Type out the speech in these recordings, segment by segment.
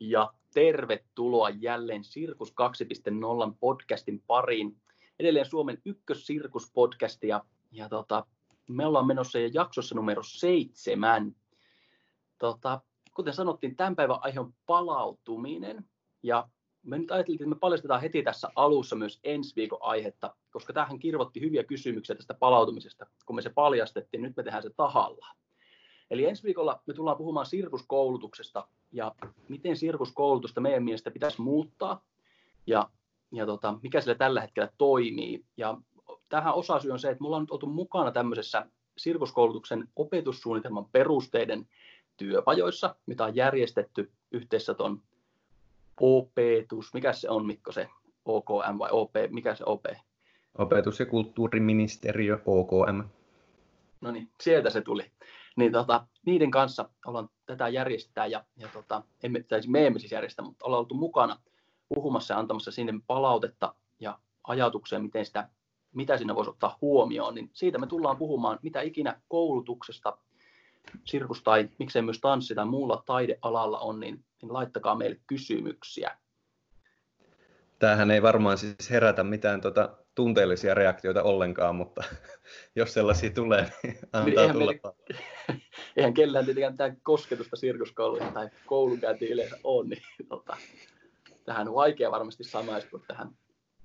ja tervetuloa jälleen Sirkus 2.0 podcastin pariin. Edelleen Suomen ykkössirkuspodcast ja, ja tota, me ollaan menossa jo jaksossa numero seitsemän. Tota, kuten sanottiin, tämän päivän aihe on palautuminen ja me nyt ajateltiin, että me paljastetaan heti tässä alussa myös ensi viikon aihetta, koska tähän kirvoitti hyviä kysymyksiä tästä palautumisesta, kun me se paljastettiin, nyt me tehdään se tahallaan. Eli ensi viikolla me tullaan puhumaan sirkuskoulutuksesta ja miten sirkuskoulutusta meidän mielestä pitäisi muuttaa ja, ja tota, mikä sillä tällä hetkellä toimii. Ja tähän osasyy on se, että mulla on nyt oltu mukana tämmöisessä sirkuskoulutuksen opetussuunnitelman perusteiden työpajoissa, mitä on järjestetty yhteensä tuon opetus, mikä se on Mikko se OKM vai OP, mikä se OP? Opetus- ja kulttuuriministeriö OKM. No niin, sieltä se tuli niin tota, niiden kanssa ollaan tätä järjestää ja, ja tota, emme, tai siis me emme siis järjestä, mutta ollaan oltu mukana puhumassa ja antamassa sinne palautetta ja ajatuksia, miten sitä, mitä siinä voisi ottaa huomioon, niin siitä me tullaan puhumaan, mitä ikinä koulutuksesta, sirkus tai miksei myös tanssi tai muulla taidealalla on, niin, niin laittakaa meille kysymyksiä. Tämähän ei varmaan siis herätä mitään tota tunteellisia reaktioita ollenkaan, mutta jos sellaisia tulee, niin antaa niin eihän tulla. Meille, eihän kellään tietenkään tämä kosketusta sirkuskouluun tai koulunkäynti yleensä on, niin tota, tähän on vaikea varmasti samaistua tähän,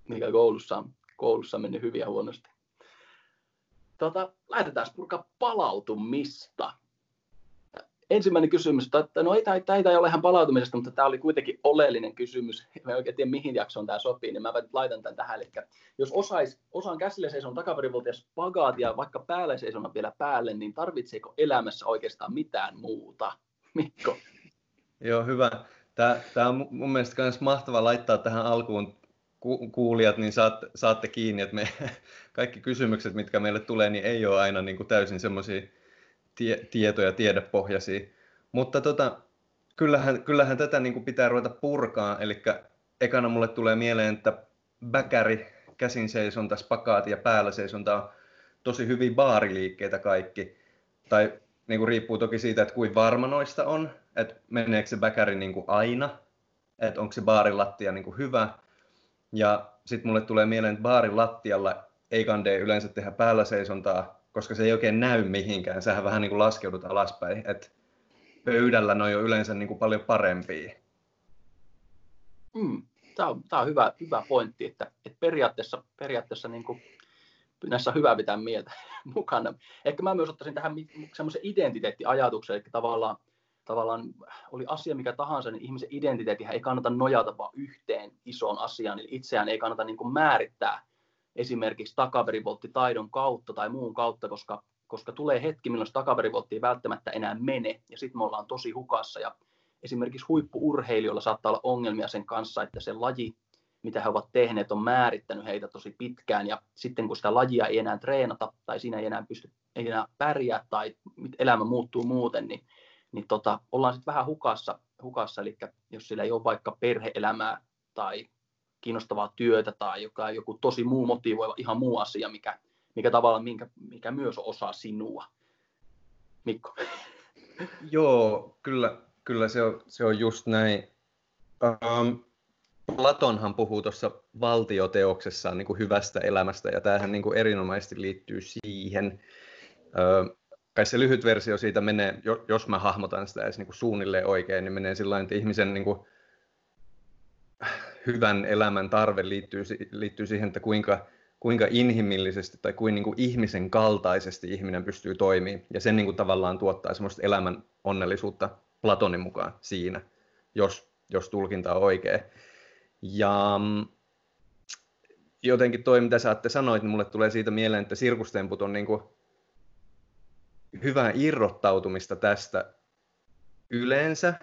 mikä koulussa on, koulussa on mennyt hyvin ja huonosti. Tota, lähdetään purkaa palautumista ensimmäinen kysymys, että no ei, tämä ei, ei ole ihan palautumisesta, mutta tämä oli kuitenkin oleellinen kysymys. Mä en oikein tiedä, mihin jaksoon tämä sopii, niin mä laitan tämän tähän. Eli jos osais, osaan käsillä seison takaperivolta ja spagaatia vaikka päälle seisona vielä päälle, niin tarvitseeko elämässä oikeastaan mitään muuta? Mikko? Joo, hyvä. Tämä, tämä on mun mielestä myös mahtava laittaa tähän alkuun kuulijat, niin saatte, saatte kiinni, että me, kaikki kysymykset, mitkä meille tulee, niin ei ole aina niin kuin täysin semmoisia tie, tietoja, tiedepohjaisia. Mutta tota, kyllähän, kyllähän tätä niin kuin pitää ruveta purkaa. Eli ekana mulle tulee mieleen, että bäkäri, käsin seisonta, spakaati ja päällä seisonta on tosi hyvin baariliikkeitä kaikki. Tai niin kuin riippuu toki siitä, että kuin varma noista on, että meneekö se bäkäri niin kuin aina, että onko se baarin lattia niin kuin hyvä. Ja sitten mulle tulee mieleen, että baarin lattialla ei kande yleensä tehdä päällä seisontaa, koska se ei oikein näy mihinkään. Sähän vähän niin kuin laskeudut alaspäin. Et pöydällä ne on jo yleensä niin kuin paljon parempia. Mm, tämä on, tämä on hyvä, hyvä pointti, että, että periaatteessa, periaatteessa niin kuin, näissä on hyvä pitää mieltä mukana. Ehkä mä myös ottaisin tähän semmoisen identiteettiajatuksen, eli tavallaan, tavallaan oli asia mikä tahansa, niin ihmisen identiteetti ei kannata nojata vain yhteen isoon asiaan, eli itseään ei kannata niin kuin määrittää esimerkiksi takaperivolttitaidon kautta tai muun kautta, koska, koska tulee hetki, milloin se ei välttämättä enää mene, ja sitten me ollaan tosi hukassa, ja esimerkiksi huippuurheilijoilla saattaa olla ongelmia sen kanssa, että se laji, mitä he ovat tehneet, on määrittänyt heitä tosi pitkään, ja sitten kun sitä lajia ei enää treenata, tai siinä ei enää pysty, ei enää pärjää, tai elämä muuttuu muuten, niin, niin tota, ollaan sitten vähän hukassa, hukassa, eli jos sillä ei ole vaikka perheelämää tai kiinnostavaa työtä tai joka joku tosi muu motivoiva ihan muu asia, mikä, mikä tavallaan mikä, mikä myös on osa sinua. Mikko. Joo, kyllä, kyllä se, on, se on just näin. Um, Platonhan puhuu tuossa valtioteoksessaan niin kuin hyvästä elämästä, ja tämähän niin kuin erinomaisesti liittyy siihen. Uh, kai se lyhyt versio siitä menee, jos mä hahmotan sitä edes niin kuin suunnilleen oikein, niin menee sillä että ihmisen niin kuin, hyvän elämän tarve liittyy, liittyy siihen, että kuinka, kuinka inhimillisesti tai kuin, niin kuin ihmisen kaltaisesti ihminen pystyy toimimaan. Ja sen niin kuin tavallaan tuottaa semmoista elämän onnellisuutta Platonin mukaan siinä, jos, jos tulkinta on oikea. Ja mm, jotenkin toi, mitä sä aatte sanoit, niin mulle tulee siitä mieleen, että sirkustemput on niin kuin hyvää irrottautumista tästä yleensä,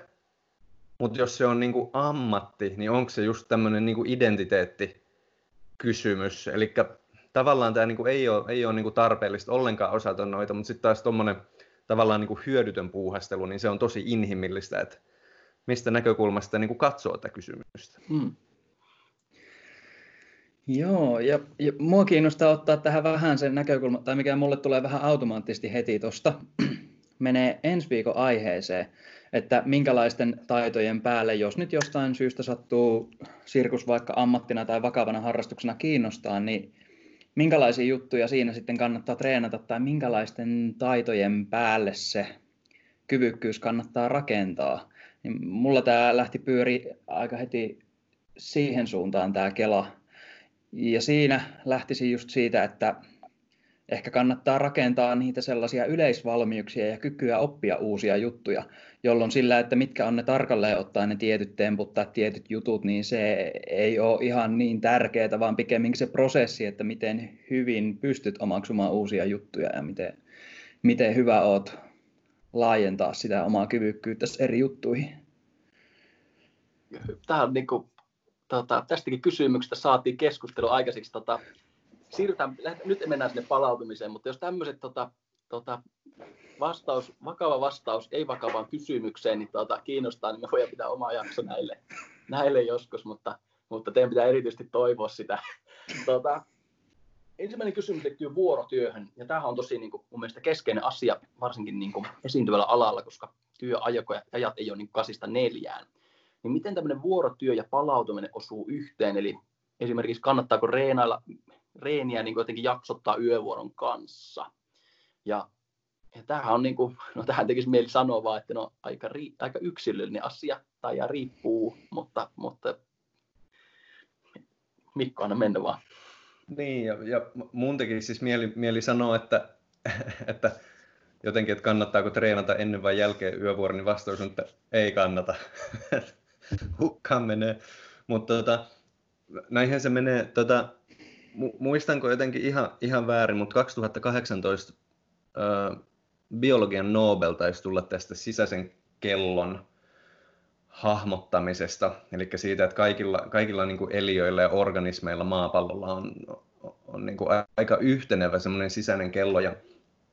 mutta jos se on niinku ammatti, niin onko se just tämmöinen niinku identiteettikysymys? Eli tavallaan tämä niinku ei ole, ei ole niinku tarpeellista ollenkaan osata noita, mutta sitten taas tuommoinen tavallaan niinku hyödytön puuhastelu, niin se on tosi inhimillistä, että mistä näkökulmasta niinku katsoo tätä kysymystä. Mm. Joo, ja, ja mua kiinnostaa ottaa tähän vähän sen näkökulma, tai mikä mulle tulee vähän automaattisesti heti tuosta menee ensi viikon aiheeseen, että minkälaisten taitojen päälle, jos nyt jostain syystä sattuu sirkus vaikka ammattina tai vakavana harrastuksena kiinnostaa, niin minkälaisia juttuja siinä sitten kannattaa treenata tai minkälaisten taitojen päälle se kyvykkyys kannattaa rakentaa. Niin mulla tämä lähti pyöri aika heti siihen suuntaan tämä Kela. Ja siinä lähtisi just siitä, että ehkä kannattaa rakentaa niitä sellaisia yleisvalmiuksia ja kykyä oppia uusia juttuja, jolloin sillä, että mitkä on ne tarkalleen ottaa ne tietyt temput tai tietyt jutut, niin se ei ole ihan niin tärkeää, vaan pikemminkin se prosessi, että miten hyvin pystyt omaksumaan uusia juttuja ja miten, miten hyvä oot laajentaa sitä omaa kyvykkyyttä eri juttuihin. Tämä on niin kuin, tota, tästäkin kysymyksestä saatiin keskustelu aikaiseksi. Tota, siirrytään, nyt mennään sinne palautumiseen, mutta jos tämmöiset tota, tota, vastaus, vakava vastaus ei vakavaan kysymykseen niin tota, kiinnostaa, niin me voidaan pitää oma jakso näille, näille joskus, mutta, mutta teidän pitää erityisesti toivoa sitä. tota, ensimmäinen kysymys liittyy vuorotyöhön, ja tämähän on tosi niin kuin, mun mielestä keskeinen asia, varsinkin niin kuin, esiintyvällä alalla, koska työajat ei ole niin kasista neljään. Niin miten tämmöinen vuorotyö ja palautuminen osuu yhteen, eli esimerkiksi kannattaako reenailla reeniä niin jotenkin jaksottaa yövuoron kanssa. Ja, ja tämähän on, niin kuin, no tähän tekisi mieli sanoa vaan, että no aika, ri, aika yksilöllinen asia, tai ja riippuu, mutta, mutta Mikko, aina mennä vaan. Niin, ja, ja mun teki siis mieli, mieli sanoa, että, että jotenkin, että kannattaako treenata ennen vai jälkeen yövuoron, niin vastaus on, että ei kannata. Hukkaan menee. Mutta tota, näinhän se menee. Tota, muistanko jotenkin ihan, ihan väärin, mutta 2018 ö, biologian Nobel taisi tulla tästä sisäisen kellon hahmottamisesta, eli siitä, että kaikilla, kaikilla niin kuin eliöillä ja organismeilla maapallolla on, on niin kuin aika yhtenevä semmoinen sisäinen kello, ja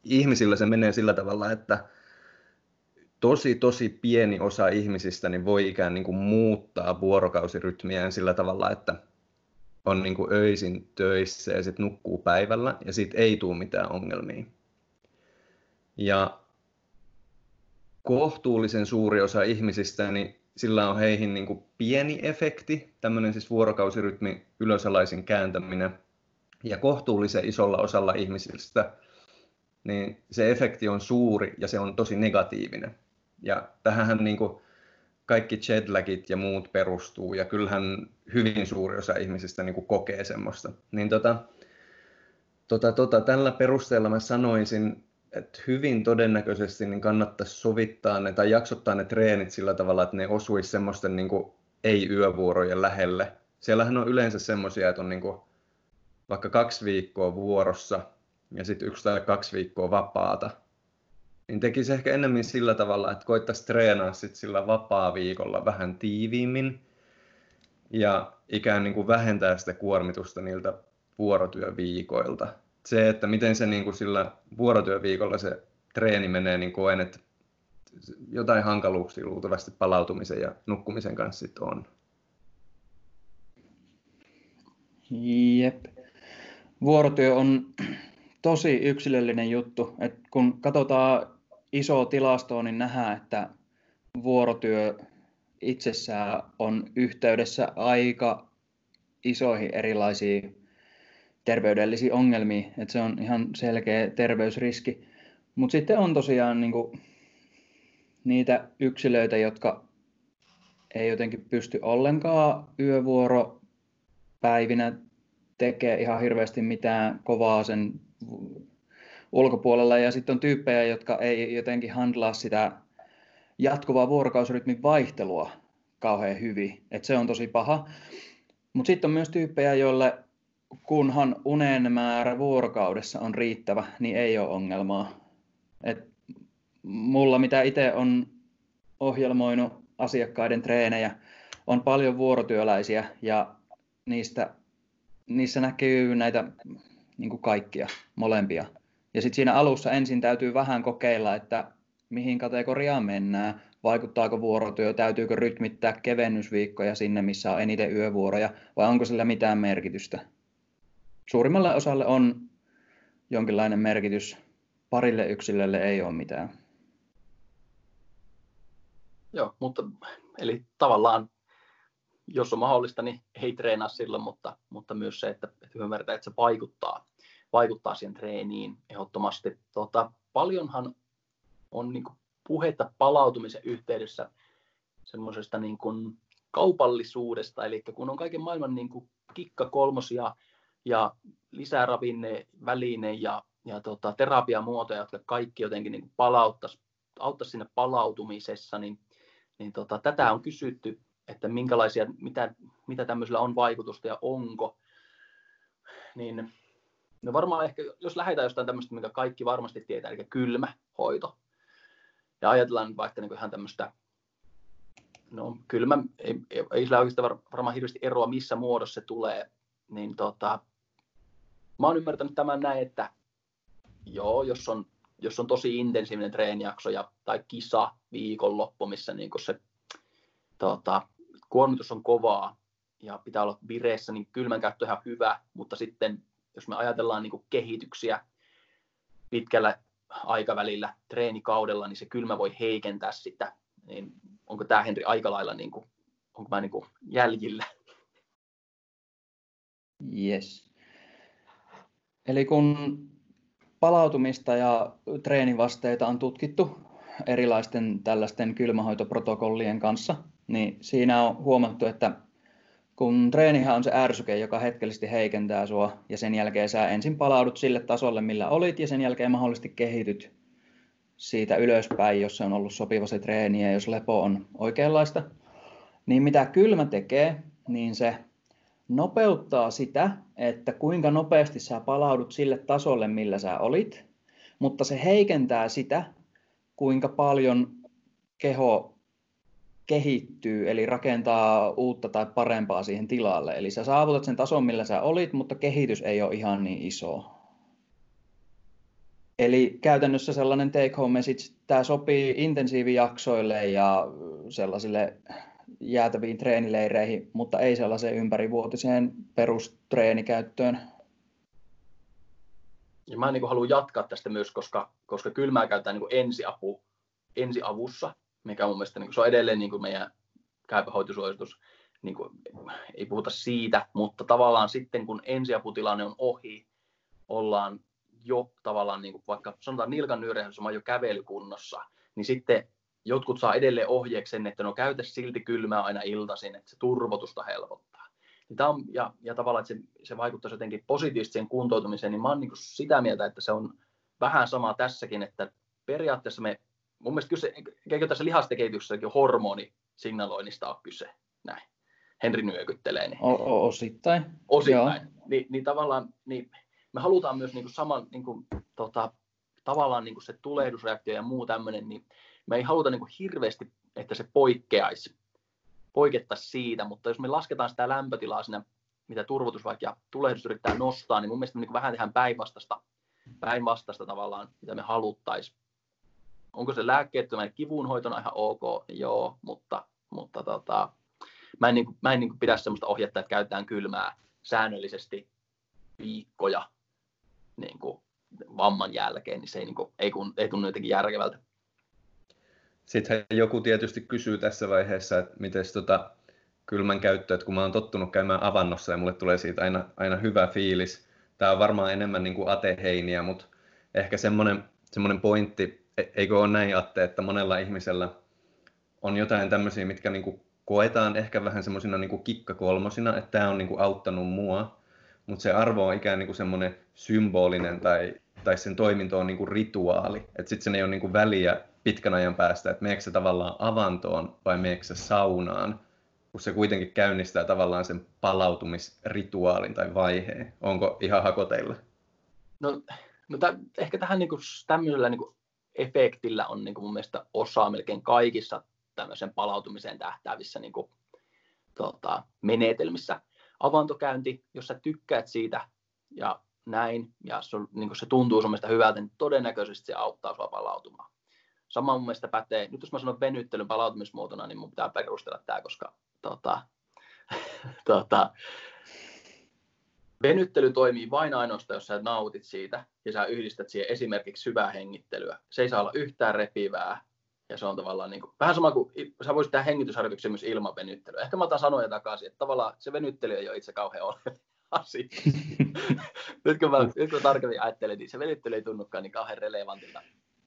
ihmisillä se menee sillä tavalla, että tosi, tosi pieni osa ihmisistä niin voi ikään niin kuin muuttaa vuorokausirytmiään sillä tavalla, että on niin kuin öisin töissä ja sitten nukkuu päivällä ja siitä ei tule mitään ongelmia. Ja kohtuullisen suuri osa ihmisistä, niin sillä on heihin niin kuin pieni efekti, tämmöinen siis vuorokausirytmi ylösalaisin kääntäminen. Ja kohtuullisen isolla osalla ihmisistä, niin se efekti on suuri ja se on tosi negatiivinen. Ja tähän niin kuin kaikki jetlagit ja muut perustuu, ja kyllähän hyvin suuri osa ihmisistä niin kuin kokee semmoista. Niin tota, tota, tota, tällä perusteella mä sanoisin, että hyvin todennäköisesti niin kannattaisi sovittaa ne tai jaksottaa ne treenit sillä tavalla, että ne osuisi semmoisten niin ei-yövuorojen lähelle. Siellähän on yleensä semmoisia, että on niin kuin vaikka kaksi viikkoa vuorossa ja sitten yksi tai kaksi viikkoa vapaata niin tekisi ehkä enemmän sillä tavalla, että koittaisi treenaa sit sillä vapaa-viikolla vähän tiiviimmin ja ikään niin kuin vähentää sitä kuormitusta niiltä vuorotyöviikoilta. Se, että miten se niin kuin sillä vuorotyöviikolla se treeni menee, niin koen, että jotain hankaluuksia luultavasti palautumisen ja nukkumisen kanssa sit on. Jep. Vuorotyö on tosi yksilöllinen juttu. Et kun katsotaan iso tilastoa, niin nähdään, että vuorotyö itsessään on yhteydessä aika isoihin erilaisiin terveydellisiin ongelmiin, että se on ihan selkeä terveysriski. Mutta sitten on tosiaan niinku niitä yksilöitä, jotka ei jotenkin pysty ollenkaan yövuoropäivinä tekee ihan hirveästi mitään kovaa sen ulkopuolella ja sitten on tyyppejä, jotka ei jotenkin handlaa sitä jatkuvaa vuorokausirytmin vaihtelua kauhean hyvin, että se on tosi paha. Mutta sitten on myös tyyppejä, joille kunhan unen määrä vuorokaudessa on riittävä, niin ei ole ongelmaa. Et mulla, mitä itse on ohjelmoinut asiakkaiden treenejä, on paljon vuorotyöläisiä ja niistä, niissä näkyy näitä niin kuin kaikkia, molempia. Ja sitten siinä alussa ensin täytyy vähän kokeilla, että mihin kategoriaan mennään, vaikuttaako vuorotyö, täytyykö rytmittää kevennysviikkoja sinne, missä on eniten yövuoroja, vai onko sillä mitään merkitystä. Suurimmalle osalle on jonkinlainen merkitys, parille yksilölle ei ole mitään. joo, mutta eli tavallaan jos on mahdollista, niin ei treenaa silloin, mutta, mutta myös se, että, että ymmärretään, että se vaikuttaa, vaikuttaa siihen treeniin ehdottomasti. Tota, paljonhan on niin kuin puhetta palautumisen yhteydessä semmoisesta niin kuin kaupallisuudesta, eli kun on kaiken maailman niin kuin kikka kolmosia ja lisäravinne, väline ja, ja tota, terapiamuotoja, jotka kaikki jotenkin niin palauttaisi, auttaisi sinne palautumisessa, niin, niin tota, tätä on kysytty, että minkälaisia, mitä, mitä tämmöisellä on vaikutusta ja onko, niin no varmaan ehkä, jos lähdetään jostain tämmöistä, mikä kaikki varmasti tietää, eli kylmä hoito, ja ajatellaan nyt vaikka niin ihan tämmöistä, no kylmä, ei, ei, ei sillä oikeastaan varmaan hirveästi eroa, missä muodossa se tulee, niin tota, mä oon ymmärtänyt tämän näin, että joo, jos on, jos on tosi intensiivinen treenijakso ja, tai kisa viikonloppu, missä niin se tota, kuormitus on kovaa ja pitää olla vireessä, niin kylmän käyttö on ihan hyvä, mutta sitten jos me ajatellaan niin kehityksiä pitkällä aikavälillä treenikaudella, niin se kylmä voi heikentää sitä. Niin onko tämä Henri aika lailla, niin kuin, onko mä niin kuin jäljillä? Yes. Eli kun palautumista ja treenivasteita on tutkittu erilaisten tällaisten kylmähoitoprotokollien kanssa, niin siinä on huomattu, että kun treenihän on se ärsyke, joka hetkellisesti heikentää sua, ja sen jälkeen sä ensin palaudut sille tasolle, millä olit, ja sen jälkeen mahdollisesti kehityt siitä ylöspäin, jos se on ollut sopiva se treeni, ja jos lepo on oikeanlaista, niin mitä kylmä tekee, niin se nopeuttaa sitä, että kuinka nopeasti sä palaudut sille tasolle, millä sä olit, mutta se heikentää sitä, kuinka paljon keho kehittyy, eli rakentaa uutta tai parempaa siihen tilalle. Eli sä saavutat sen tason, millä sä olit, mutta kehitys ei ole ihan niin iso. Eli käytännössä sellainen take home message, tämä sopii intensiivijaksoille ja sellaisille jäätäviin treenileireihin, mutta ei sellaiseen ympärivuotiseen perustreenikäyttöön. Ja mä niin haluan jatkaa tästä myös, koska, koska kylmää käytetään niin ensiapu, ensiavussa mikä mun mielestä niin kuin, se on edelleen niin kuin meidän käypähoitosuositus. Niin kuin, ei puhuta siitä, mutta tavallaan sitten kun ensiaputilanne on ohi, ollaan jo tavallaan niin kuin vaikka sanotaan nilkan nyyrehdyssä on jo kävelykunnossa, niin sitten jotkut saa edelleen ohjeeksi sen, että no käytä silti kylmää aina iltaisin, että se turvotusta helpottaa. Niin tämä on, ja, ja tavallaan, että se, se vaikuttaa jotenkin positiivisesti siihen kuntoutumiseen, niin mä oon niin sitä mieltä, että se on vähän sama tässäkin, että periaatteessa me mun mielestä kyse, eikö tässä lihastekehityksessäkin hormonisignaloinnista ole kyse? Näin. Henri nyökyttelee. Niin. O- osittain. Osittain. Ni, niin tavallaan niin me halutaan myös niin kuin saman, niin kuin, tota, tavallaan niin kuin se tulehdusreaktio ja muu tämmöinen, niin me ei haluta niin kuin hirveästi, että se poikkeaisi, poikettaisi siitä, mutta jos me lasketaan sitä lämpötilaa siinä, mitä turvotus vaikka ja tulehdus yrittää nostaa, niin mun mielestä me niin kuin vähän tehdään päinvastasta, päinvastasta tavallaan, mitä me haluttaisiin onko se lääkkeettömän kivunhoitona ihan ok, joo, mutta, mutta tota, mä en, niin kuin, mä en niin pidä sellaista ohjetta, että käytetään kylmää säännöllisesti viikkoja niin kuin vamman jälkeen, niin se ei, niin kuin, ei, kun, ei tunnu jotenkin järkevältä. Sitten joku tietysti kysyy tässä vaiheessa, että miten tota kylmän käyttö, että kun mä oon tottunut käymään avannossa ja mulle tulee siitä aina, aina hyvä fiilis. Tämä on varmaan enemmän niin kuin ateheiniä, mutta ehkä semmoinen, semmoinen pointti, eikö ole näin, Atte, että monella ihmisellä on jotain tämmöisiä, mitkä niin koetaan ehkä vähän semmoisina niin kikkakolmosina, että tämä on niin auttanut mua, mutta se arvo on ikään niin kuin semmoinen symbolinen tai, tai sen toiminto on niin kuin rituaali. Että sitten sen ei ole niin kuin väliä pitkän ajan päästä, että meneekö se tavallaan avantoon vai meneekö se saunaan, kun se kuitenkin käynnistää tavallaan sen palautumisrituaalin tai vaiheen. Onko ihan hakoteilla? No, no t- ehkä tähän niin kuin, tämmöisellä niin kuin efektillä on niin kuin mun mielestä osa melkein kaikissa tämmöisen palautumiseen tähtäävissä niin kuin, tota, menetelmissä. Avantokäynti, jos sä tykkäät siitä ja näin, ja se, niin se tuntuu sun mielestä hyvältä, niin todennäköisesti se auttaa sua palautumaan. Sama mun mielestä pätee, nyt jos mä sanon venyttelyn palautumismuotona, niin mun pitää perustella tämä, koska tota, tota, Venyttely toimii vain ainoastaan, jos sä nautit siitä ja sä yhdistät siihen esimerkiksi syvää hengittelyä. Se ei saa olla yhtään repivää ja se on tavallaan niin kuin, vähän sama kuin sä voisit tehdä hengitysharjoituksia myös ilman venyttelyä. Ehkä mä otan sanoja takaisin, että tavallaan se venyttely ei ole itse kauhean ole asia. nyt, kun mä, nyt kun tarkemmin ajattelen, niin se venyttely ei tunnukaan niin kauhean relevantilta,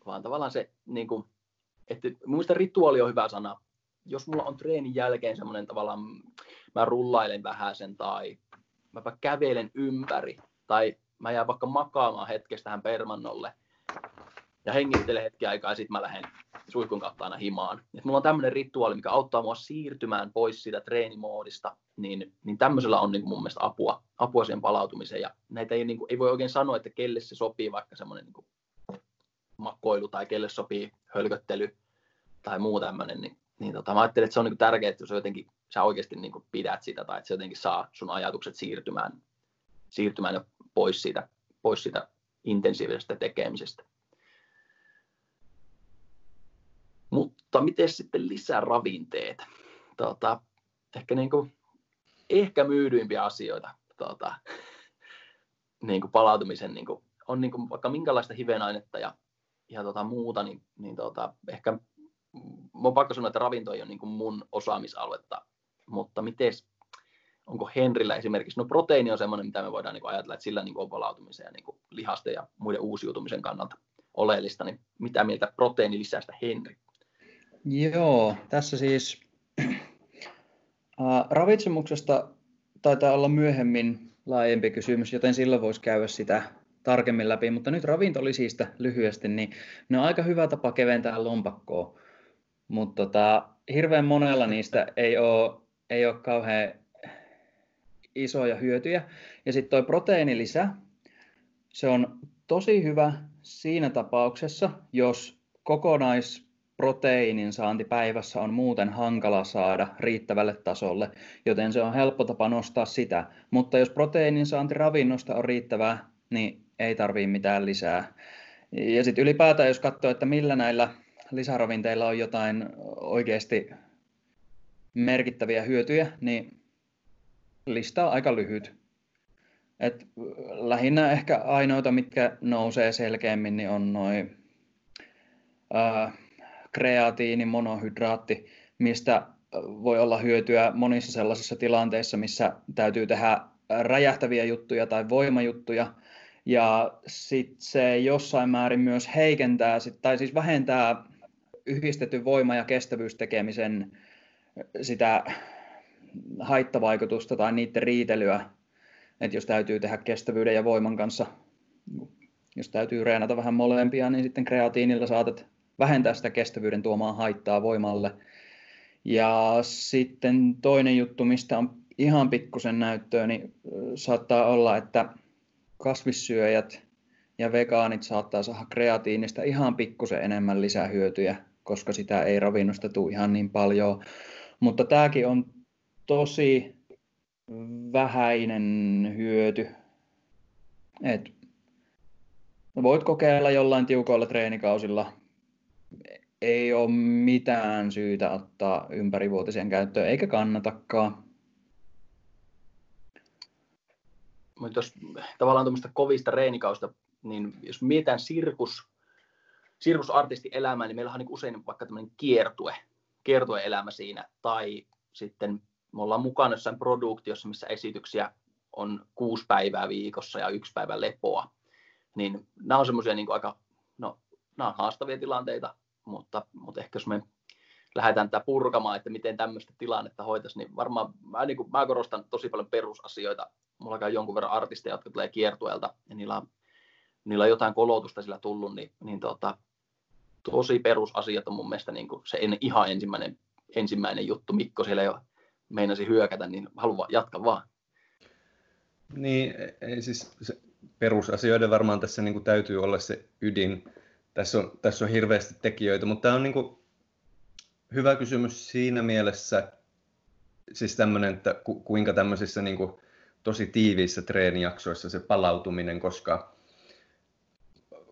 vaan tavallaan se, niin kuin, että muista rituaali on hyvä sana. Jos mulla on treenin jälkeen semmoinen tavallaan, mä rullailen vähän sen tai mä kävelen ympäri tai mä jään vaikka makaamaan hetkestä tähän permannolle ja hengittelen hetki aikaa ja sitten mä lähden suihkun kautta aina himaan. Et mulla on tämmöinen rituaali, mikä auttaa mua siirtymään pois siitä treenimoodista, niin, niin tämmöisellä on niin mun mielestä apua, apua siihen palautumiseen. Ja näitä ei, niin kuin, ei voi oikein sanoa, että kelle se sopii vaikka semmoinen niin makkoilu tai kelle sopii hölköttely tai muu tämmöinen, niin, niin tota, mä ajattelen, että se on niin tärkeää, että jos jotenkin, sä oikeasti niin kuin pidät sitä tai että se jotenkin saa sun ajatukset siirtymään, siirtymään pois siitä, pois siitä intensiivisestä tekemisestä. Mutta miten sitten lisäravinteet? Tota, ehkä, niin kuin, ehkä myydyimpiä asioita tota, niin kuin palautumisen niin kuin, on niin kuin vaikka minkälaista hivenainetta ja, ja tota, muuta, niin, niin tota, ehkä on pakko sanoa, että ravinto ei ole niin kuin mun osaamisaluetta, mutta miten, onko Henrillä esimerkiksi, no proteiini on semmoinen, mitä me voidaan niin kuin ajatella, että sillä niin kuin on palautumisen ja niin kuin lihasten ja muiden uusiutumisen kannalta oleellista, niin mitä mieltä proteiini lisää sitä Henri? Joo, tässä siis äh, ravitsemuksesta taitaa olla myöhemmin laajempi kysymys, joten silloin voisi käydä sitä tarkemmin läpi, mutta nyt ravintolisiistä lyhyesti, niin ne on aika hyvä tapa keventää lompakkoa, mutta tota, hirveän monella niistä ei ole, ei ole kauhean isoja hyötyjä. Ja sitten tuo proteiinilisä, se on tosi hyvä siinä tapauksessa, jos kokonais proteiinin saanti päivässä on muuten hankala saada riittävälle tasolle, joten se on helppo tapa nostaa sitä. Mutta jos proteiinin saanti ravinnosta on riittävää, niin ei tarvii mitään lisää. Ja sitten ylipäätään, jos katsoo, että millä näillä lisäravinteilla on jotain oikeasti merkittäviä hyötyjä, niin lista on aika lyhyt. Et lähinnä ehkä ainoita, mitkä nousee selkeämmin, niin on noin kreatiini, monohydraatti, mistä voi olla hyötyä monissa sellaisissa tilanteissa, missä täytyy tehdä räjähtäviä juttuja tai voimajuttuja. Ja sitten se jossain määrin myös heikentää, tai siis vähentää yhdistetty voima- ja kestävyystekemisen sitä haittavaikutusta tai niiden riitelyä. Että jos täytyy tehdä kestävyyden ja voiman kanssa, jos täytyy reenata vähän molempia, niin sitten kreatiinilla saatat vähentää sitä kestävyyden tuomaan haittaa voimalle. Ja sitten toinen juttu, mistä on ihan pikkusen näyttöä, niin saattaa olla, että kasvissyöjät ja vegaanit saattaa saada kreatiinista ihan pikkusen enemmän lisähyötyjä, koska sitä ei ravinnosta tule ihan niin paljon. Mutta tämäkin on tosi vähäinen hyöty. Et voit kokeilla jollain tiukoilla treenikausilla ei ole mitään syytä ottaa ympärivuotiseen käyttöön, eikä kannatakaan. Mutta jos tavallaan tuommoista kovista reenikausta, niin jos mietitään sirkus, sirkusartisti elämää, niin meillä on niin usein vaikka tämmöinen kiertue, kiertue-elämä siinä, tai sitten me ollaan mukana jossain produktiossa, missä esityksiä on kuusi päivää viikossa ja yksi päivä lepoa. Niin nämä on semmoisia niin aika, no, nämä on haastavia tilanteita, mutta, mutta ehkä jos me lähdetään tätä purkamaan, että miten tämmöistä tilannetta hoitaisi, niin varmaan mä, niin kuin, mä korostan tosi paljon perusasioita. Mulla on jonkun verran artisteja, jotka tulee kiertueelta ja niillä on, niillä on jotain kolotusta sillä tullut, niin, niin tota, tosi perusasiat on mun mielestä niin kuin se en, ihan ensimmäinen, ensimmäinen juttu. Mikko siellä jo meinasi hyökätä, niin haluan jatkaa vaan. Niin, ei siis se perusasioiden varmaan tässä niin kuin täytyy olla se ydin, tässä on, tässä on hirveästi tekijöitä, mutta tämä on niin kuin hyvä kysymys siinä mielessä, siis tämmöinen, että ku, kuinka tämmöisissä niin kuin tosi tiiviissä treenijaksoissa se palautuminen, koska,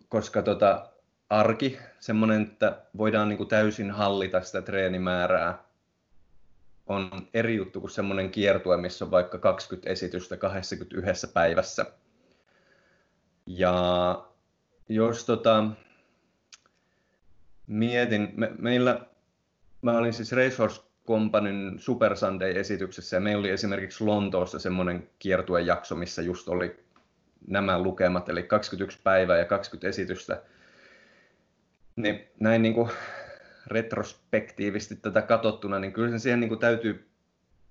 koska tota, arki, semmoinen, että voidaan niin kuin täysin hallita sitä treenimäärää, on eri juttu kuin semmoinen kiertue, missä on vaikka 20 esitystä 21 päivässä. Ja jos tota, mietin, me, meillä mä olin siis Racehorse Companyn Super Sunday-esityksessä ja meillä oli esimerkiksi Lontoossa semmoinen kiertuejakso, missä just oli nämä lukemat, eli 21 päivää ja 20 esitystä. Niin näin niin kuin retrospektiivisesti tätä katsottuna, niin kyllä siihen niin kuin täytyy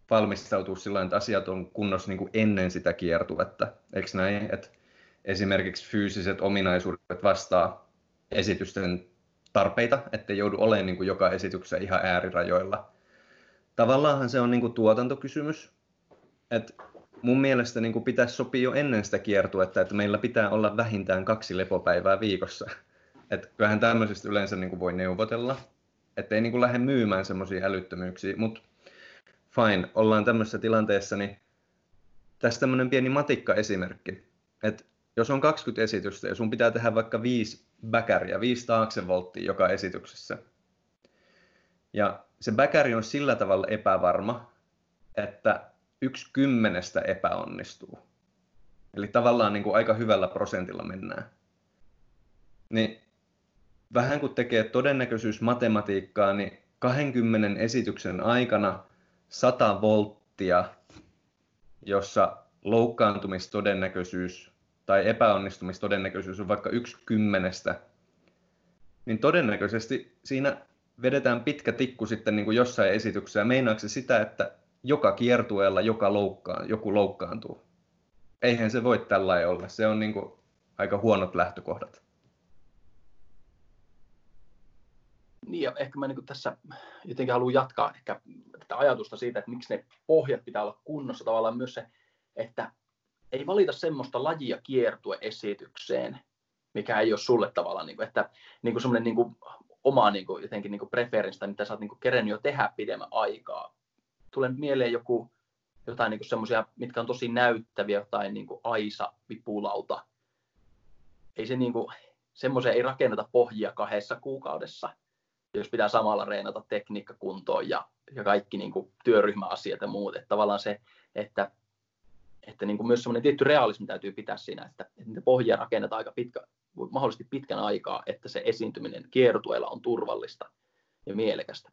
valmistautua sillä että asiat on kunnossa niin kuin ennen sitä kiertuetta. Eikö näin? Että esimerkiksi fyysiset ominaisuudet vastaa esitysten tarpeita, ettei joudu olemaan niin kuin joka esityksessä ihan äärirajoilla. Tavallaanhan se on niin kuin tuotantokysymys. Et mun mielestä niin kuin pitäisi sopia jo ennen sitä kiertuetta, että meillä pitää olla vähintään kaksi lepopäivää viikossa. Et kyllähän tämmöisistä yleensä niin kuin voi neuvotella, ettei niin kuin lähde myymään semmoisia älyttömyyksiä, mutta fine, ollaan tämmöisessä tilanteessa, niin tässä tämmöinen pieni matikka-esimerkki, että jos on 20 esitystä ja sun pitää tehdä vaikka viisi bäkäriä, viisi taaksevolttia joka esityksessä, ja se bäkäri on sillä tavalla epävarma, että yksi kymmenestä epäonnistuu. Eli tavallaan niin kuin aika hyvällä prosentilla mennään. Niin vähän kun tekee todennäköisyysmatematiikkaa, niin 20 esityksen aikana 100 volttia, jossa loukkaantumistodennäköisyys tai epäonnistumistodennäköisyys on vaikka yksi kymmenestä, niin todennäköisesti siinä vedetään pitkä tikku sitten niin kuin jossain esityksessä. Meinaako se sitä, että joka kiertueella joka loukkaan, joku loukkaantuu? Eihän se voi tällä olla. Se on niin kuin aika huonot lähtökohdat. Niin ja ehkä mä niin tässä jotenkin haluan jatkaa ehkä tätä ajatusta siitä, että miksi ne pohjat pitää olla kunnossa tavallaan myös se, että ei valita semmoista lajia kiertueesitykseen, mikä ei ole sulle tavallaan, niin kuin, että niin kuin semmoinen niin kuin, oma niin kuin, jotenkin niin preferenssi, mitä sä oot niin kuin, kerennyt jo tehdä pidemmän aikaa. Tulee mieleen joku, jotain niin semmoisia, mitkä on tosi näyttäviä, jotain niin kuin Aisa, vipulauta. Ei se niin kuin, semmoisia ei rakenneta pohjia kahdessa kuukaudessa, jos pitää samalla reenata tekniikka kuntoon ja, ja kaikki niin kuin työryhmäasiat ja muut. Että tavallaan se, että, että niin kuin myös semmoinen tietty realismi täytyy pitää siinä, että, että niitä pohjia rakennetaan aika pitkä, mahdollisesti pitkän aikaa, että se esiintyminen kiertueella on turvallista ja mielekästä.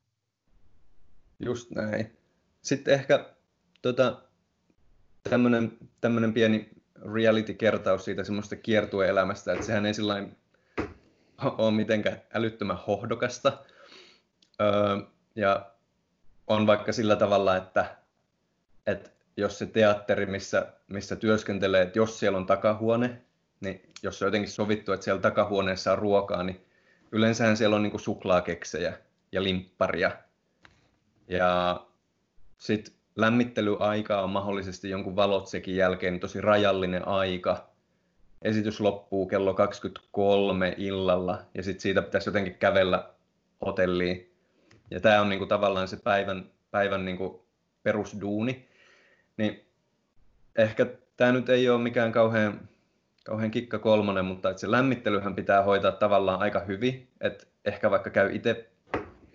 Just näin. Sitten ehkä tota, tämmöinen pieni reality-kertaus siitä semmoista kiertueelämästä, että sehän ei sillä ole mitenkään älyttömän hohdokasta. Öö, ja on vaikka sillä tavalla, että, että jos se teatteri, missä, missä työskentelee, että jos siellä on takahuone, niin jos on jotenkin sovittu, että siellä takahuoneessa on ruokaa, niin yleensähän siellä on niin suklaakeksejä ja limpparia. Ja sitten lämmittelyaika on mahdollisesti jonkun valotsekin jälkeen tosi rajallinen aika. Esitys loppuu kello 23 illalla ja sitten siitä pitäisi jotenkin kävellä hotelliin. Ja tämä on niinku tavallaan se päivän, päivän niinku perusduuni. Niin ehkä tämä nyt ei ole mikään kauhean kauhean kikka kolmonen, mutta se lämmittelyhän pitää hoitaa tavallaan aika hyvin. Että ehkä vaikka käy itse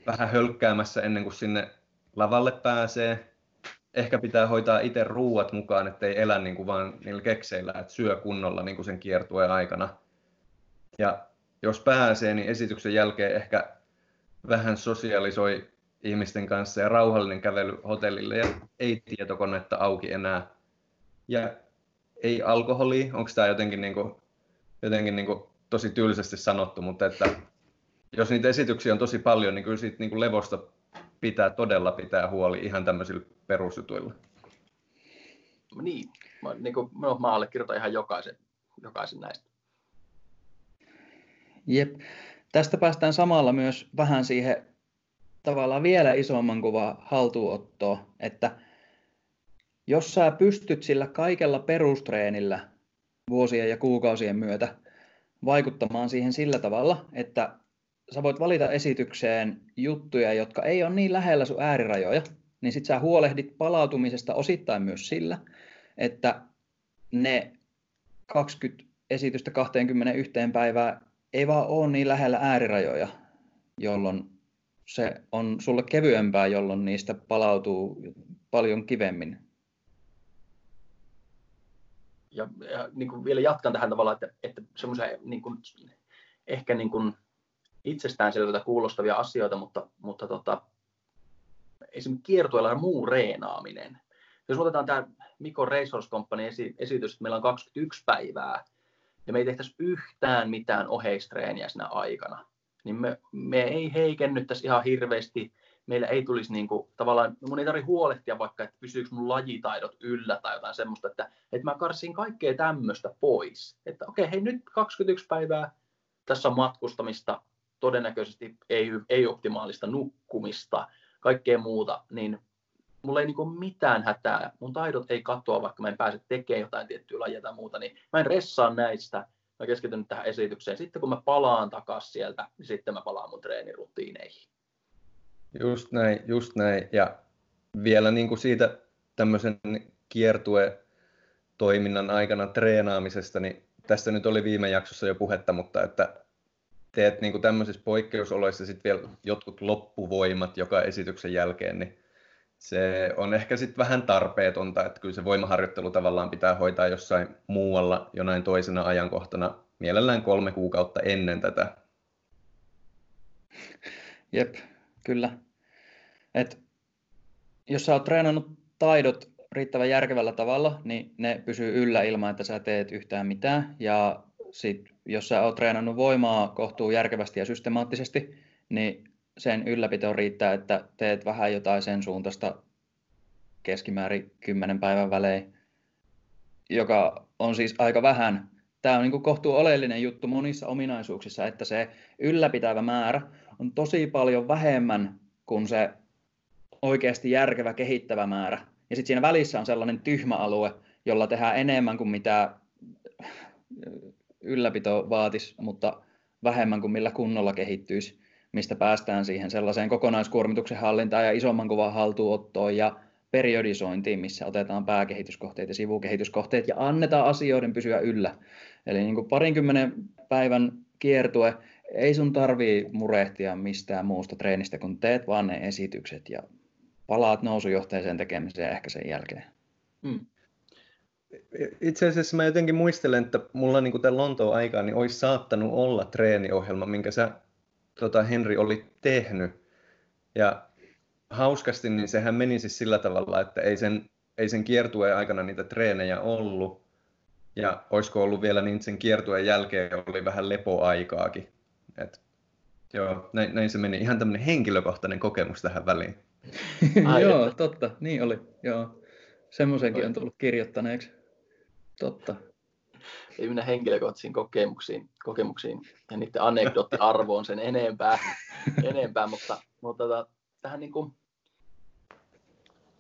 vähän hölkkäämässä ennen kuin sinne lavalle pääsee. Ehkä pitää hoitaa itse ruuat mukaan, ettei elä niin kuin vaan niillä kekseillä, että syö kunnolla niin kuin sen kiertueen aikana. Ja jos pääsee, niin esityksen jälkeen ehkä vähän sosialisoi ihmisten kanssa ja rauhallinen kävely hotellille ja ei tietokonetta auki enää. Ja ei alkoholi, onko tämä jotenkin, niin kuin, jotenkin niin kuin tosi tylsästi sanottu, mutta että jos niitä esityksiä on tosi paljon, niin kyllä siitä niin kuin levosta pitää todella pitää huoli ihan tämmöisillä perusjutuilla. Niin, mä, niin kuin, no, mä allekirjoitan ihan jokaisen, jokaisen näistä. Jep. Tästä päästään samalla myös vähän siihen tavallaan vielä isomman kuvan haltuunottoon, että jos sä pystyt sillä kaikella perustreenillä vuosien ja kuukausien myötä vaikuttamaan siihen sillä tavalla, että sä voit valita esitykseen juttuja, jotka ei ole niin lähellä sun äärirajoja, niin sit sä huolehdit palautumisesta osittain myös sillä, että ne 20 esitystä 21 päivää ei vaan ole niin lähellä äärirajoja, jolloin se on sulle kevyempää, jolloin niistä palautuu paljon kivemmin. Ja, ja niin kuin vielä jatkan tähän tavalla, että, että semmoisia niin ehkä niin kuin itsestäänselvyyttä kuulostavia asioita, mutta, mutta tota, esimerkiksi kiertueella muu reenaaminen. Jos otetaan tämä Mikko Racehorse Company esitys, että meillä on 21 päivää, ja me ei tehtäisi yhtään mitään oheistreeniä siinä aikana, niin me, me ei heikennyttäisi ihan hirveästi meillä ei tulisi niin kuin, tavallaan, mun ei tarvitse huolehtia vaikka, että pysyykö mun lajitaidot yllä tai jotain semmoista, että, että mä karsin kaikkea tämmöistä pois. Että okei, okay, hei nyt 21 päivää, tässä on matkustamista, todennäköisesti ei, ei optimaalista nukkumista, kaikkea muuta, niin mulla ei niin kuin mitään hätää, mun taidot ei katoa, vaikka mä en pääse tekemään jotain tiettyä lajia tai muuta, niin mä en ressaa näistä, mä keskityn tähän esitykseen. Sitten kun mä palaan takaisin sieltä, niin sitten mä palaan mun treenirutiineihin. Just näin, just näin. Ja vielä niin kuin siitä tämmöisen kiertue toiminnan aikana treenaamisesta, niin tästä nyt oli viime jaksossa jo puhetta, mutta että teet niin kuin tämmöisissä poikkeusoloissa sitten vielä jotkut loppuvoimat joka esityksen jälkeen, niin se on ehkä sitten vähän tarpeetonta, että kyllä se voimaharjoittelu tavallaan pitää hoitaa jossain muualla jonain toisena ajankohtana, mielellään kolme kuukautta ennen tätä. Jep, Kyllä. Et jos sä oot treenannut taidot riittävän järkevällä tavalla, niin ne pysyy yllä ilman, että sä teet yhtään mitään. Ja sit, jos sä oot treenannut voimaa kohtuu järkevästi ja systemaattisesti, niin sen ylläpito riittää, että teet vähän jotain sen suuntaista keskimäärin 10 päivän välein, joka on siis aika vähän. Tämä on niin kohtuu oleellinen juttu monissa ominaisuuksissa, että se ylläpitävä määrä on tosi paljon vähemmän kuin se oikeasti järkevä kehittävä määrä. Ja sitten siinä välissä on sellainen tyhmä alue, jolla tehdään enemmän kuin mitä ylläpito vaatisi, mutta vähemmän kuin millä kunnolla kehittyisi, mistä päästään siihen sellaiseen kokonaiskuormituksen hallintaan ja isomman kuvan haltuunottoon ja periodisointiin, missä otetaan pääkehityskohteet ja sivukehityskohteet ja annetaan asioiden pysyä yllä. Eli niin kuin parinkymmenen päivän kiertue ei sun tarvii murehtia mistään muusta treenistä, kun teet vaan ne esitykset ja palaat nousujohteeseen tekemiseen ehkä sen jälkeen. Hmm. Itse asiassa mä jotenkin muistelen, että mulla niin tämän Lontoon aikaan niin olisi saattanut olla treeniohjelma, minkä sä tota, Henri oli tehnyt. Ja hauskasti, niin sehän meni siis sillä tavalla, että ei sen, ei sen kiertueen aikana niitä treenejä ollut. Ja olisiko ollut vielä niin sen kiertueen jälkeen oli vähän lepoaikaakin. Et, joo, näin, näin, se meni. Ihan tämmöinen henkilökohtainen kokemus tähän väliin. joo, totta. Niin oli. Joo. Semmoisenkin on tullut kirjoittaneeksi. Totta. Ei mennä henkilökohtaisiin kokemuksiin, kokemuksiin ja niiden anekdoottiarvoon sen enempää, enempää mutta, mutta tota, tähän niin kuin,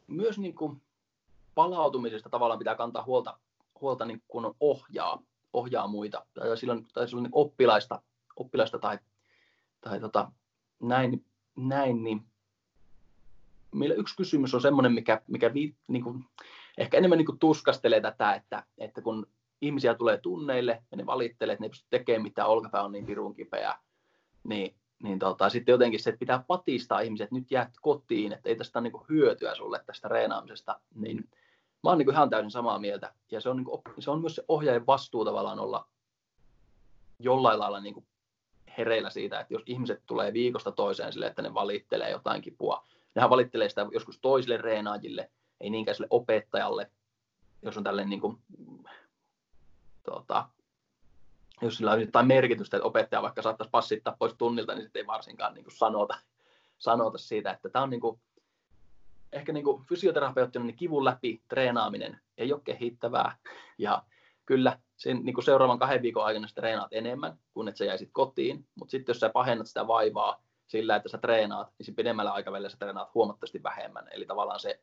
myös niin kuin palautumisesta tavallaan pitää kantaa huolta, huolta niin kun ohjaa, ohjaa muita tai silloin, tai silloin niin oppilaista oppilaista tai, tai tota, näin, näin, niin meillä yksi kysymys on semmoinen, mikä, mikä niin kuin, ehkä enemmän niin kuin tuskastelee tätä, että, että kun ihmisiä tulee tunneille ja ne valittelee, että ne ei pysty tekemään mitään, olkapää on niin pirun kipeä, niin, niin tota, sitten jotenkin se, että pitää patistaa ihmiset, että nyt jäät kotiin, että ei tästä ole niin hyötyä sulle tästä reenaamisesta, niin mä oon niin ihan täysin samaa mieltä. Ja se on, niin kuin, se on myös se ohjaajan vastuu tavallaan olla jollain lailla niin kuin hereillä siitä, että jos ihmiset tulee viikosta toiseen sille, että ne valittelee jotain kipua, nehän valittelee sitä joskus toisille reenaajille, ei niinkään sille opettajalle, jos on tällainen niin kuin, tuota, jos sillä on jotain merkitystä, että opettaja vaikka saattaisi passittaa pois tunnilta, niin sitten ei varsinkaan niin kuin sanota, sanota siitä, että tämä on niin kuin, ehkä niin kuin fysioterapeuttina niin kivun läpi treenaaminen ei ole kehittävää ja kyllä sen niin kuin seuraavan kahden viikon aikana sä treenaat enemmän, kun että sä jäisit kotiin, mutta sitten jos sä pahennat sitä vaivaa sillä, että sä treenaat, niin pidemmällä aikavälillä sä treenaat huomattavasti vähemmän. Eli tavallaan se